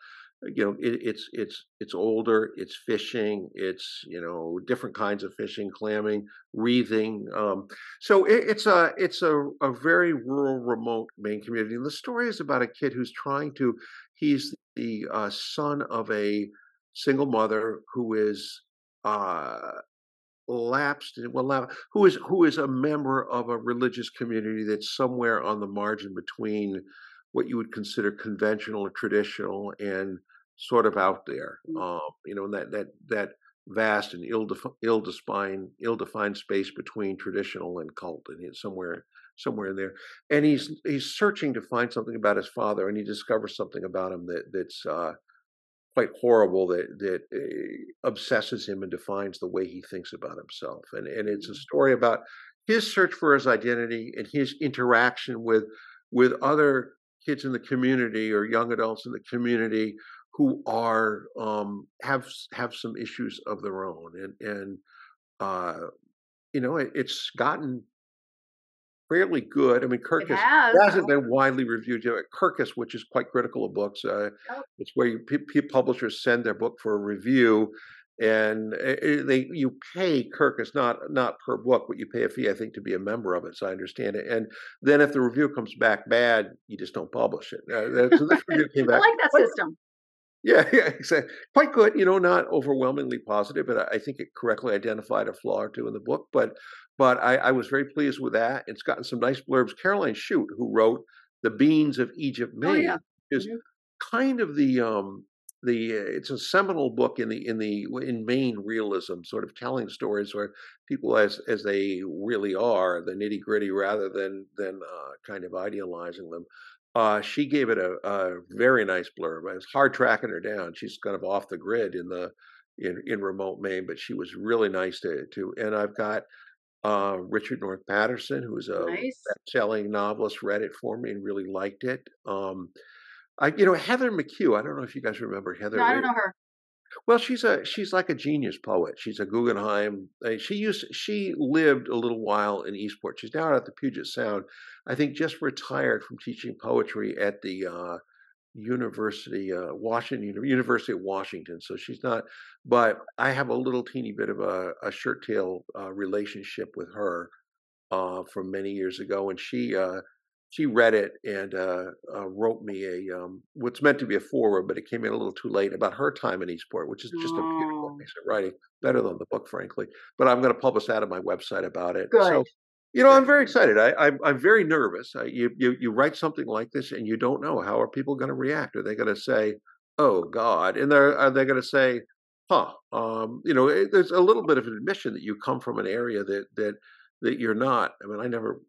you know it, it's it's it's older it's fishing it's you know different kinds of fishing clamming wreathing um so it, it's a it's a, a very rural remote Maine community. And the story is about a kid who's trying to he's the uh, son of a single mother who is uh lapsed well lap- who is who is a member of a religious community that's somewhere on the margin between what you would consider conventional or traditional and sort of out there Mm. um you know that that that vast and ill ill defined ill defined space between traditional and cult and somewhere somewhere in there. And he's he's searching to find something about his father and he discovers something about him that that's uh quite horrible that that uh, obsesses him and defines the way he thinks about himself. And and it's a story about his search for his identity and his interaction with with other kids in the community or young adults in the community who are um have have some issues of their own and and uh you know it, it's gotten fairly good i mean kirkus has. it hasn't been widely reviewed yet. Kirkus, which is quite critical of books, uh, Yep. it's where you, p- p- publishers send their book for a review, and uh, uh, they you pay Kirkus not not per book, but you pay a fee, I think, to be a member of it. So I understand it. And then if the review comes back bad, you just don't publish it. Uh, so this review came I like that system. Yeah, yeah, exactly. Quite good. You know, not overwhelmingly positive, but I think it correctly identified a flaw or two in the book. But but I, I was very pleased with that. It's gotten some nice blurbs. Carolyn Chute, who wrote "The Beans of Egypt, Oh, Maine," yeah. is Mhm. kind of the um the uh, it's a seminal book in the in the in Maine realism, sort of telling stories where people as as they really are, the nitty gritty, rather than than uh, kind of idealizing them. Uh, she gave it a, a very nice blurb. It was hard tracking her down. She's kind of off the grid in the in, in remote Maine, but she was really nice to to. And I've got uh, Richard North Patterson, who's a Nice. selling novelist, read it for me and really liked it. Um, I, you know, Heather McHugh. I don't know if you guys remember Heather. No, I don't know her. Well, she's a she's like a genius poet. She's a Guggenheim. uh, She used she lived a little while in Eastport. She's now at the Puget Sound. I think just retired from teaching poetry at the uh, University uh, Washington University of Washington. So she's not. But I have a little teeny bit of a, a shirt tail uh, relationship with her uh, from many years ago, and she. She read it and uh, uh, wrote me a um, what's meant to be a foreword, but it came in a little too late about her time in Eastport, which is just a beautiful Oh, piece of writing, better than the book, frankly. But I'm going to publish that on my website about it. good. So you know, I'm very excited. I, I'm I'm very nervous. I, you you you write something like this, and you don't know how are people going to react. Are they going to say, "Oh God," and they're are they going to say, "Huh"? Um, you know, it, there's a little bit of an admission that you come from an area that that that you're not. I mean, I never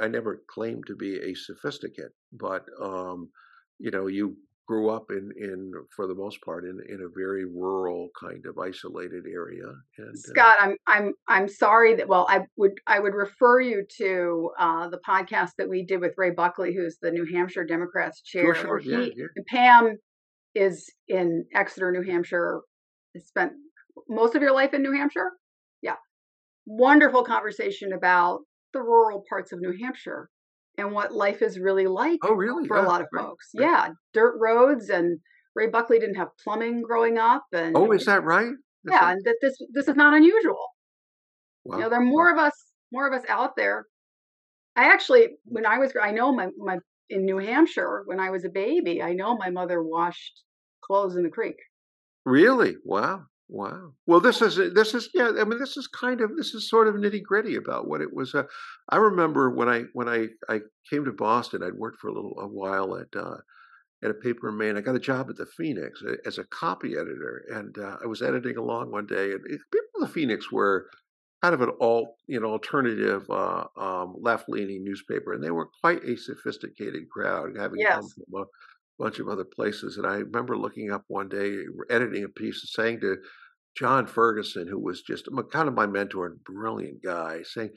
I never claimed to be a sophisticate, but um, you know, you grew up in in for the most part in in a very rural kind of isolated area, and uh, Scot, I'm I'm I'm sorry that well, I would I would refer you to uh, the podcast that we did with Ray Buckley, who's the New Hampshire Democrats chair. sure, yeah, he yeah. and Pam is in Exeter, New Hampshire. Spent most of your life in New Hampshire. Yeah, wonderful conversation about the rural parts of New Hampshire and what life is really like oh really? for a lot of folks. great. Yeah, dirt roads and Ray Buckley didn't have plumbing growing up, and Oh, is that right? Is yeah, and that this this is not unusual. wow. You know, there are more of us, more of us out there. I actually, when I was, I know my my in New Hampshire when I was a baby, I know my mother washed clothes in the creek. Really? Wow. Wow. Well, this is this is yeah. I mean, this is kind of this is sort of nitty gritty about what it was. Uh, I remember when I when I I came to Boston, I'd worked for a little a while at uh, at a paper in Maine. I got a job at the Phoenix as a copy editor, and uh, I was editing along one day, and it, people at the Phoenix were kind of an alt, you know, alternative, uh, um, left-leaning newspaper, and they were quite a sophisticated crowd, having come from a bunch of other places. And I remember looking up one day, eh, editing a piece, and saying to John Ferguson, who was just kind of my mentor and brilliant guy, saying,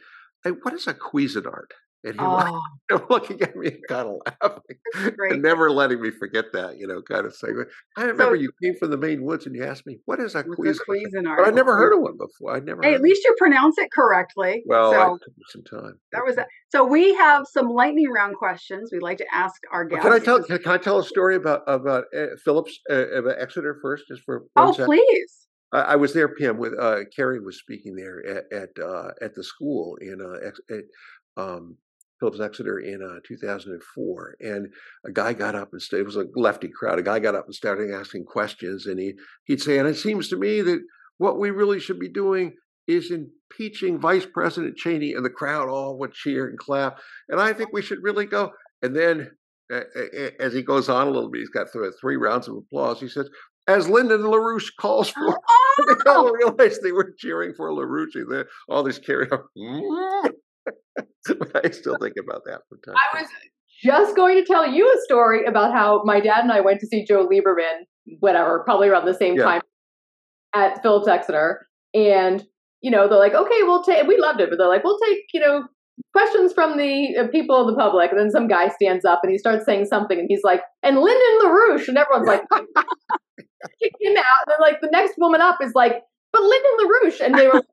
"Hey, what is a Cuisinart?" And he was Oh, looking at me and kind of laughing great. and never letting me forget that, you know, kind of thing. I remember you came from the Maine woods and you asked me, "What is a Cuisinart?" But I never heard of one before. I'd never. Hey, at least you pronounce it correctly. Well, so I took me some time. that was it. So we have some lightning round questions we'd like to ask our guests. Can I tell? Can, I tell a story about about uh, Phillips uh, about Exeter first, just for Oh, second? please. I, I was there, Pam, with uh, Kerry was speaking there at at, uh, at the school in uh, at, um, Phillips Exeter in uh, 2004, and a guy got up and sta- it was a lefty crowd. A guy got up and started asking questions, and he he'd say, "And it seems to me that what we really should be doing." Is impeaching Vice President Cheney, and the crowd all would cheer and clap. And I think we should really go. And then, uh, as he goes on a little bit, he's got th- three rounds of applause. He says, "As Lyndon LaRouche calls for they all Oh, realized they were cheering for LaRouche. All these carry on. I still think about that from time. I was just going to tell you a story about how my dad and I went to see Joe Lieberman, whatever, probably around the same Yeah. time at Phillips Exeter. And, you know, they're like, okay, we'll take, we loved it, but they're like, we'll take, you know, questions from the uh, people of the public. And then some guy stands up and he starts saying something and he's like, and Lyndon LaRouche. And everyone's like, kick him out. And then, like, the next woman up is like, but Lyndon LaRouche. And they were,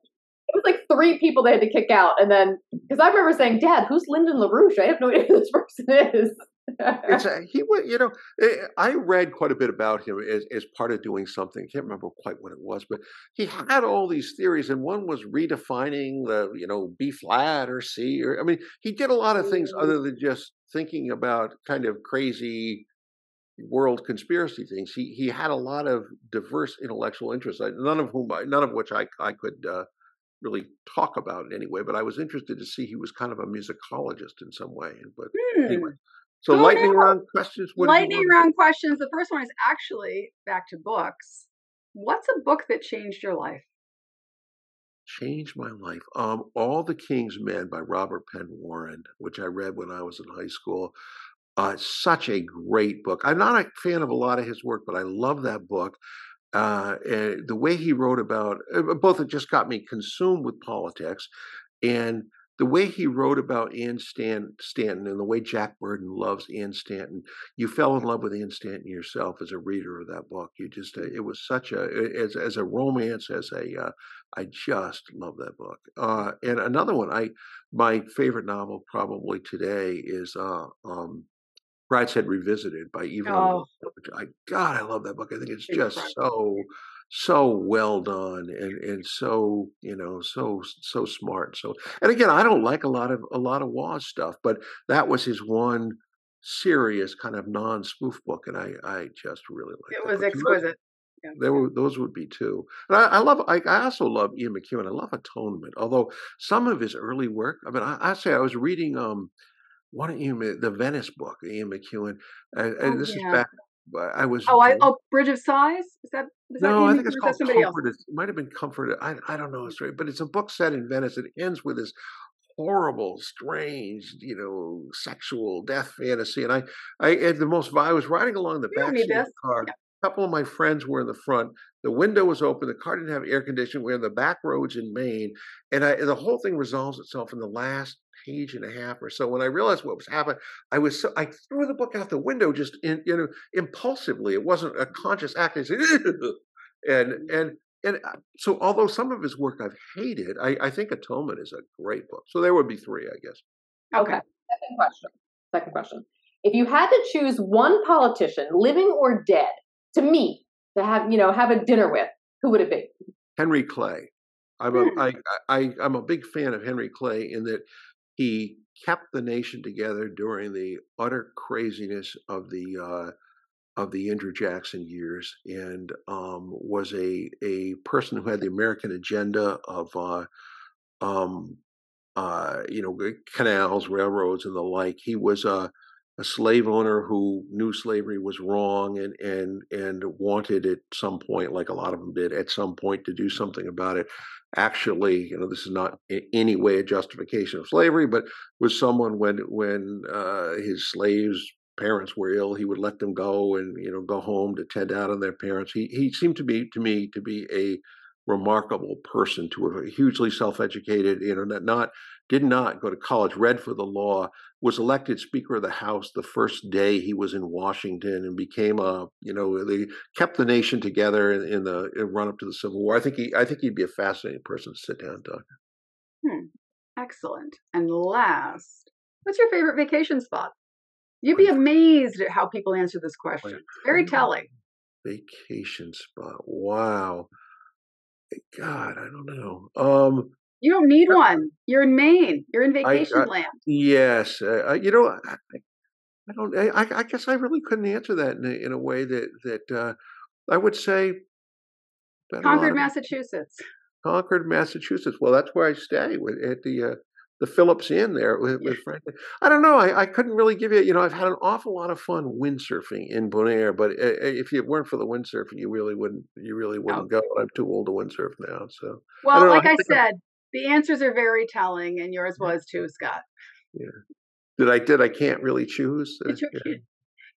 was like three people they had to kick out. And then, because I remember saying, Dad, who's Lyndon LaRouche? I have no idea who this person is. it's a, he was, you know, eh, I read quite a bit about him as, as part of doing something. I can't remember quite what it was, but he had all these theories, and one was redefining the, you know, B flat or C, or I mean, he did a lot of things Mm. other than just thinking about kind of crazy world conspiracy things. He he had a lot of diverse intellectual interests, none of whom I, none of which I I could uh, really talk about in any way. But I was interested to see he was kind of a musicologist in some way. But Hmm. anyway, so Oh, lightning no. round questions. What Lightning round questions. The first one is actually back to books. What's a book that changed your life? changed my life. Um, All the King's Men by Robert Penn Warren, which I read when I was in high school. Uh, such a great book. I'm not a fan of a lot of his work, but I love that book. Uh, the way he wrote about uh, both, it just got me consumed with politics, and the way he wrote about Ann Stan, Stanton and the way Jack Burden loves Ann Stanton. You fell in love with Ann Stanton yourself as a reader of that book. You just, uh, it was such a as as a romance, as a uh, I just love that book. Uh, and another one, I my favorite novel probably today is uh, um, Brideshead Revisited by Eva. Oh. I God, I love that book. I think it's just so so well done and and so you know so so smart. So and again, I don't like a lot of a lot of Waugh's stuff, but that was his one serious kind of non-spoof book, and I I just really like It was book. Exquisite. Yeah. There were those would be two. And I, I love I, I also love Ian McEwan. I love Atonement, although some of his early work. I mean, I, I say I was reading um of Ian Ma- the Venice book, Ian McEwan, and, and Oh, this yeah. is back. Uh, I was Oh, I oh Bridge of Sighs? Is that is that no, Ian I think it's McEwan or is called that? Comfort. It might have been Comfort. I I don't know, it's right, but it's a book set in Venice. It ends with this horrible, strange, you know, sexual death fantasy. And I, I at the most. I was riding along the We back seat of the car. Yeah. A couple of my friends were in the front. The window was open. The car didn't have air conditioning. We're in the back roads in Maine, and I, the whole thing resolves itself in the last page and a half or so. When I realized what was happening, I was so I threw the book out the window just in, you know impulsively. It wasn't a conscious act. I said, and and and uh, so although some of his work I've hated, I, I think Atonement is a great book. So there would be three, I guess. Okay. Second question. Second question. If you had to choose one politician, living or dead, to meet, to have you know have a dinner with, who would it be? Henry Clay. I'm a. I, I I'm a big fan of Henry Clay in that he kept the nation together during the utter craziness of the uh, of the Andrew Jackson years, and um, was a a person who had the American agenda of uh, um, uh, you know canals, railroads, and the like. He was a a slave owner who knew slavery was wrong and and and wanted at some point, like a lot of them did, at some point to do something about it. Actually, you know, this is not in any way a justification of slavery, but was someone when when uh, his slaves parents were ill, he would let them go and you know go home to tend out on their parents. He he seemed to be to me to be a remarkable person to a hugely self-educated, you know, not, not did not go to college, read for the law, was elected Speaker of the House the first day he was in Washington, and became a you know they kept the nation together in, in the in run up to the Civil War. I think he I think he'd be a fascinating person to sit down and talk. Hmm. Excellent. And last, what's your favorite vacation spot? You'd be amazed at how people answer this question. Very telling. Vacation spot. Wow. God, I don't know. Um, You don't need one. You're in Maine. You're in vacation I- land. Yes, uh, you know, I, I I don't. I, I I guess I really couldn't answer that in a, in a way that that uh, I would say. spent a lot Concord, of- Massachusetts. Concord, Massachusetts. Well, that's where I stay with at the uh, the Phillips Inn there with, with Frank. I don't know. I, I couldn't really give you. You know, I've had an awful lot of fun windsurfing in Bonaire, but uh, uh, if it weren't for the windsurfing, you really wouldn't. You really wouldn't go. I'm too old to windsurf now. So Well, don't like I I said, the answers are very telling, and yours was too, Scot. Yeah. Did I did I can't really choose. Uh, But You, yeah. you-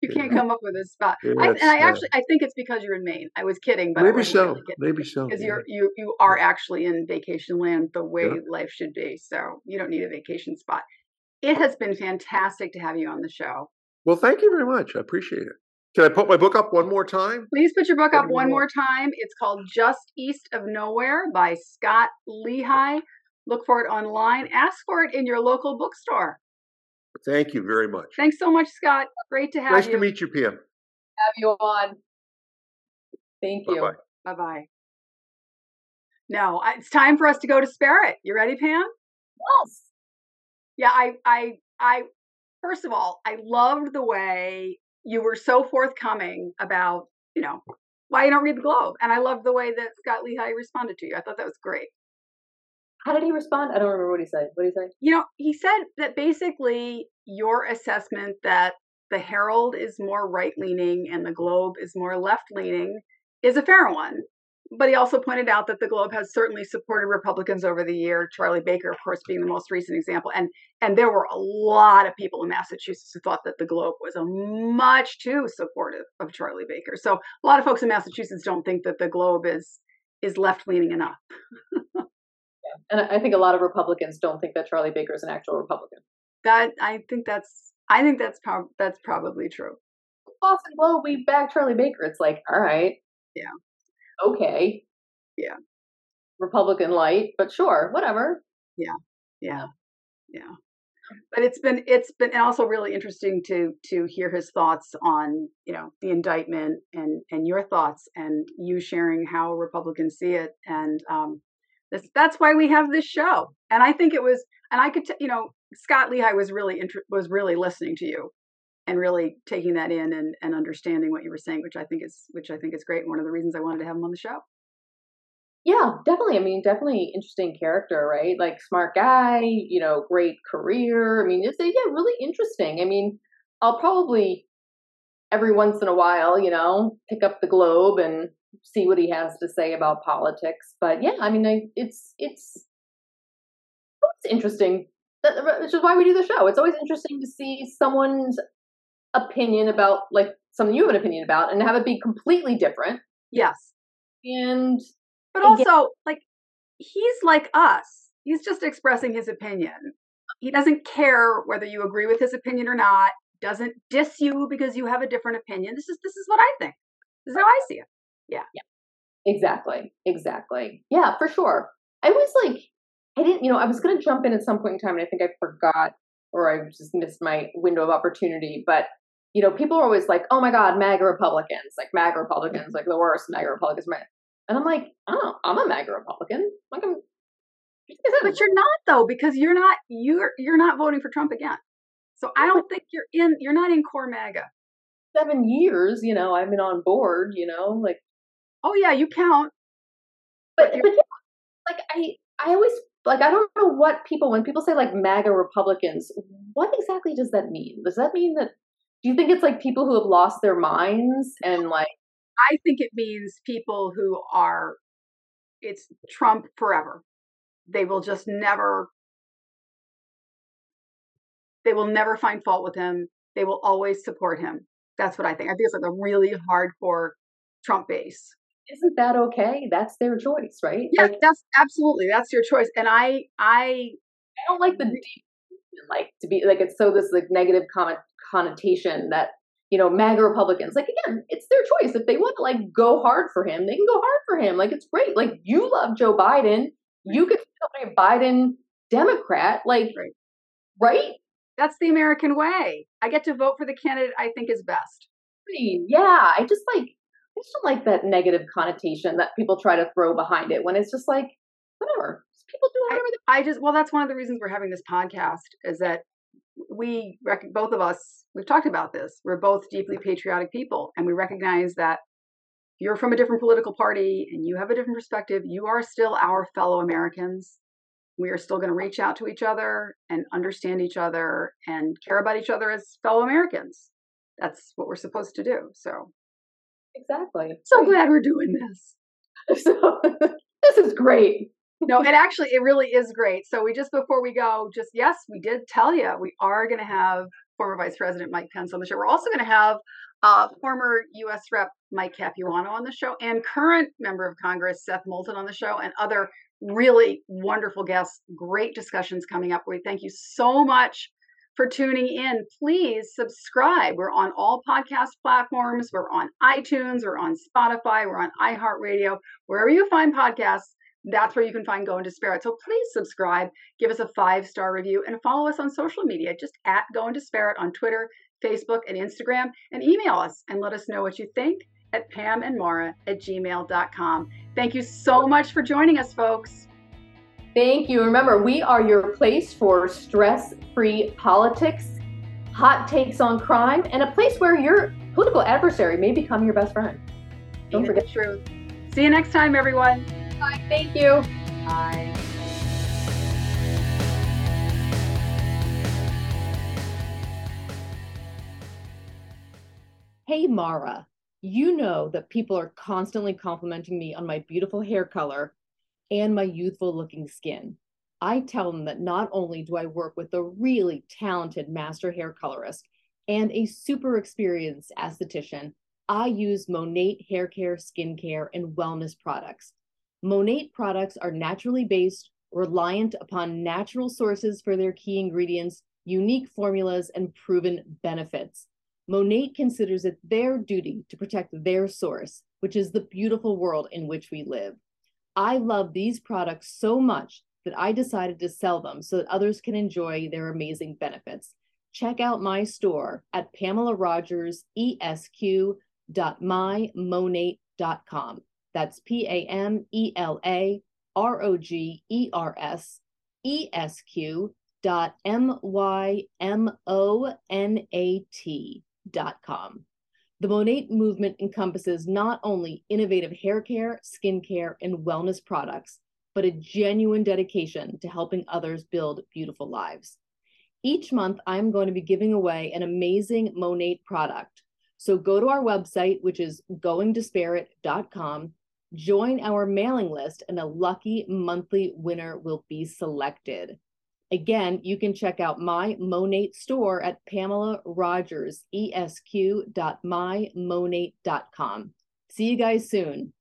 you can't Yeah. come up with a spot. I, and I uh, actually, I think it's because you're in Maine. I was kidding, but maybe so. really. Maybe so. because you're you you are actually in vacation land the way life should be so you don't need a vacation spot it has been fantastic to have you on the show Well, thank you very much. I appreciate it. Can I put my book up one more time? please put your book up one more time it's called just east of nowhere by scot lehigh look for it online ask for it in your local bookstore Thank you very much. thanks so much scot great to have Nice you Nice to meet you, Pam. Have you on? Thank you. Bye-bye. bye-bye no it's time for us to go to Sparrett. you ready pam Yes. Yeah, I, I, I. First of all, I loved the way you were so forthcoming about, you know, why you don't read the Globe, and I loved the way that Scot Lehigh responded to you. I thought that was great. How did he respond? I don't remember what he said. What did he say? You know, he said that basically your assessment that the Herald is more right leaning and the Globe is more left leaning is a fair one. But he also pointed out that the Globe has certainly supported Republicans over the year. Charlie Baker, of course, being the most recent example, and and there were a lot of people in Massachusetts who thought that the Globe was a much too supportive of Charlie Baker. So a lot of folks in Massachusetts don't think that the Globe is is left leaning enough. And I I think a lot of Republicans don't think that Charlie Baker is an actual Republican. That I think that's I think that's prob- that's probably true. Boston Globe, we back Charlie Baker. It's like, all right. Yeah. Okay. Yeah. Republican light, but sure, whatever. Yeah, yeah. Yeah. But it's been it's been also really interesting to to hear his thoughts on you know the indictment and and your thoughts and you sharing how Republicans see it and um, this that's why we have this show and I think it was and I could t- you know Scot Lehigh was really inter- was really listening to you and really taking that in and and understanding what you were saying which I think is which I think is great one of the reasons I wanted to have him on the show. Yeah, definitely. I mean, definitely interesting character, right? Like smart guy, you know, great career. I mean, it's yeah, really interesting. I mean, I'll probably every once in a while, you know, pick up the Globe and see what he has to say about politics. But yeah, I mean, I, it's it's it's interesting. Which is why we do the show. It's always interesting to see someone's opinion about like something you have an opinion about and have it be completely different. Yes. And but also, like, he's like us. He's just expressing his opinion. He doesn't care whether you agree with his opinion or not. Doesn't diss you because you have a different opinion. This is this is what I think. This is how I see it. Yeah. Yeah. Exactly. Exactly. Yeah, for sure. I was like, I didn't, you know, I was going to jump in at some point in time, and I think I forgot or I just missed my window of opportunity. But you know, people are always like, "Oh my God, MAGA Republicans!" Like MAGA Republicans, like the worst MAGA Republicans. And I'm like, oh, I'm a MAGA Republican. Like I'm but you're not though, because you're not you're you're not voting for Trump again. So I don't think you're in you're not in core MAGA. Seven years, you know, I've been on board, you know, like Oh yeah, you count. But, but, but yeah, like I I always like I don't know what people when people say like MAGA Republicans, what exactly does that mean? Does that mean that do you think it's like people who have lost their minds and like I think it means people who are, it's Trump forever. They will just never, they will never find fault with him. They will always support him. That's what I think. I think it's like a really hardcore Trump base. Isn't that okay? That's their choice, right? Yeah, like, that's absolutely that's your choice. And I, I, I don't like the mm. deep, like to be like it's so this like negative comment connotation that you know, MAGA Republicans. Like again, it's their choice. If they want to like go hard for him, they can go hard for him. Like it's great. Like you love Joe Biden, you could be a Biden Democrat. Like right. right? That's the American way. I get to vote for the candidate I think is best. I mean, yeah, I just like just don't like that negative connotation that people try to throw behind it when it's just like whatever. People do whatever. I, I just well, that's one of the reasons we're having this podcast is that we both of us we've talked about this we're both deeply patriotic people and we recognize that you're from a different political party and you have a different perspective you are still our fellow americans we are still going to reach out to each other and understand each other and care about each other as fellow americans that's what we're supposed to do so exactly so glad we're doing this so this is great no, it actually it really is great. So we just before we go, just yes, we did tell you we are going to have former Vice President Mike Pence on the show. We're also going to have uh, former U.S. Rep Mike Capuano on the show, and current member of Congress Seth Moulton on the show, and other really wonderful guests. Great discussions coming up. We thank you so much for tuning in. Please subscribe. We're on all podcast platforms. We're on iTunes. We're on Spotify. We're on iHeartRadio. Wherever you find podcasts, that's where you can find Going Disparate. So please subscribe, give us a five star review, and follow us on social media, just at Going Disparate on Twitter, Facebook, and Instagram, and email us and let us know what you think at Pam and Mara at gmail.com. Thank you so much for joining us, folks. Thank you. Remember, we are your place for stress free politics, hot takes on crime, and a place where your political adversary may become your best friend. Don't Even forget. The truth. See you next time, everyone. Bye. Thank you. Bye. Hey, Mara, you know that people are constantly complimenting me on my beautiful hair color and my youthful looking skin. I tell them that not only do I work with a really talented master hair colorist and a super experienced esthetician, I use Monat hair care, skincare, and wellness products. Monat products are naturally based, reliant upon natural sources for their key ingredients, unique formulas, and proven benefits. Monat considers it their duty to protect their source, which is the beautiful world in which we live. I love these products so much that I decided to sell them so that others can enjoy their amazing benefits. Check out my store at Pamela Rogers esq.mymonat.com. That's P A M E L A R O G E R S E S Q dot M Y M O N A T dot com. The Monat movement encompasses not only innovative hair care, skin care, and wellness products, but a genuine dedication to helping others build beautiful lives. Each month, I'm going to be giving away an amazing Monat product. So go to our website, which is goingdisparate.com, join our mailing list, and a lucky monthly winner will be selected. Again, you can check out my Monat store at Pamela Rogers, esq.mymonat.com. See you guys soon.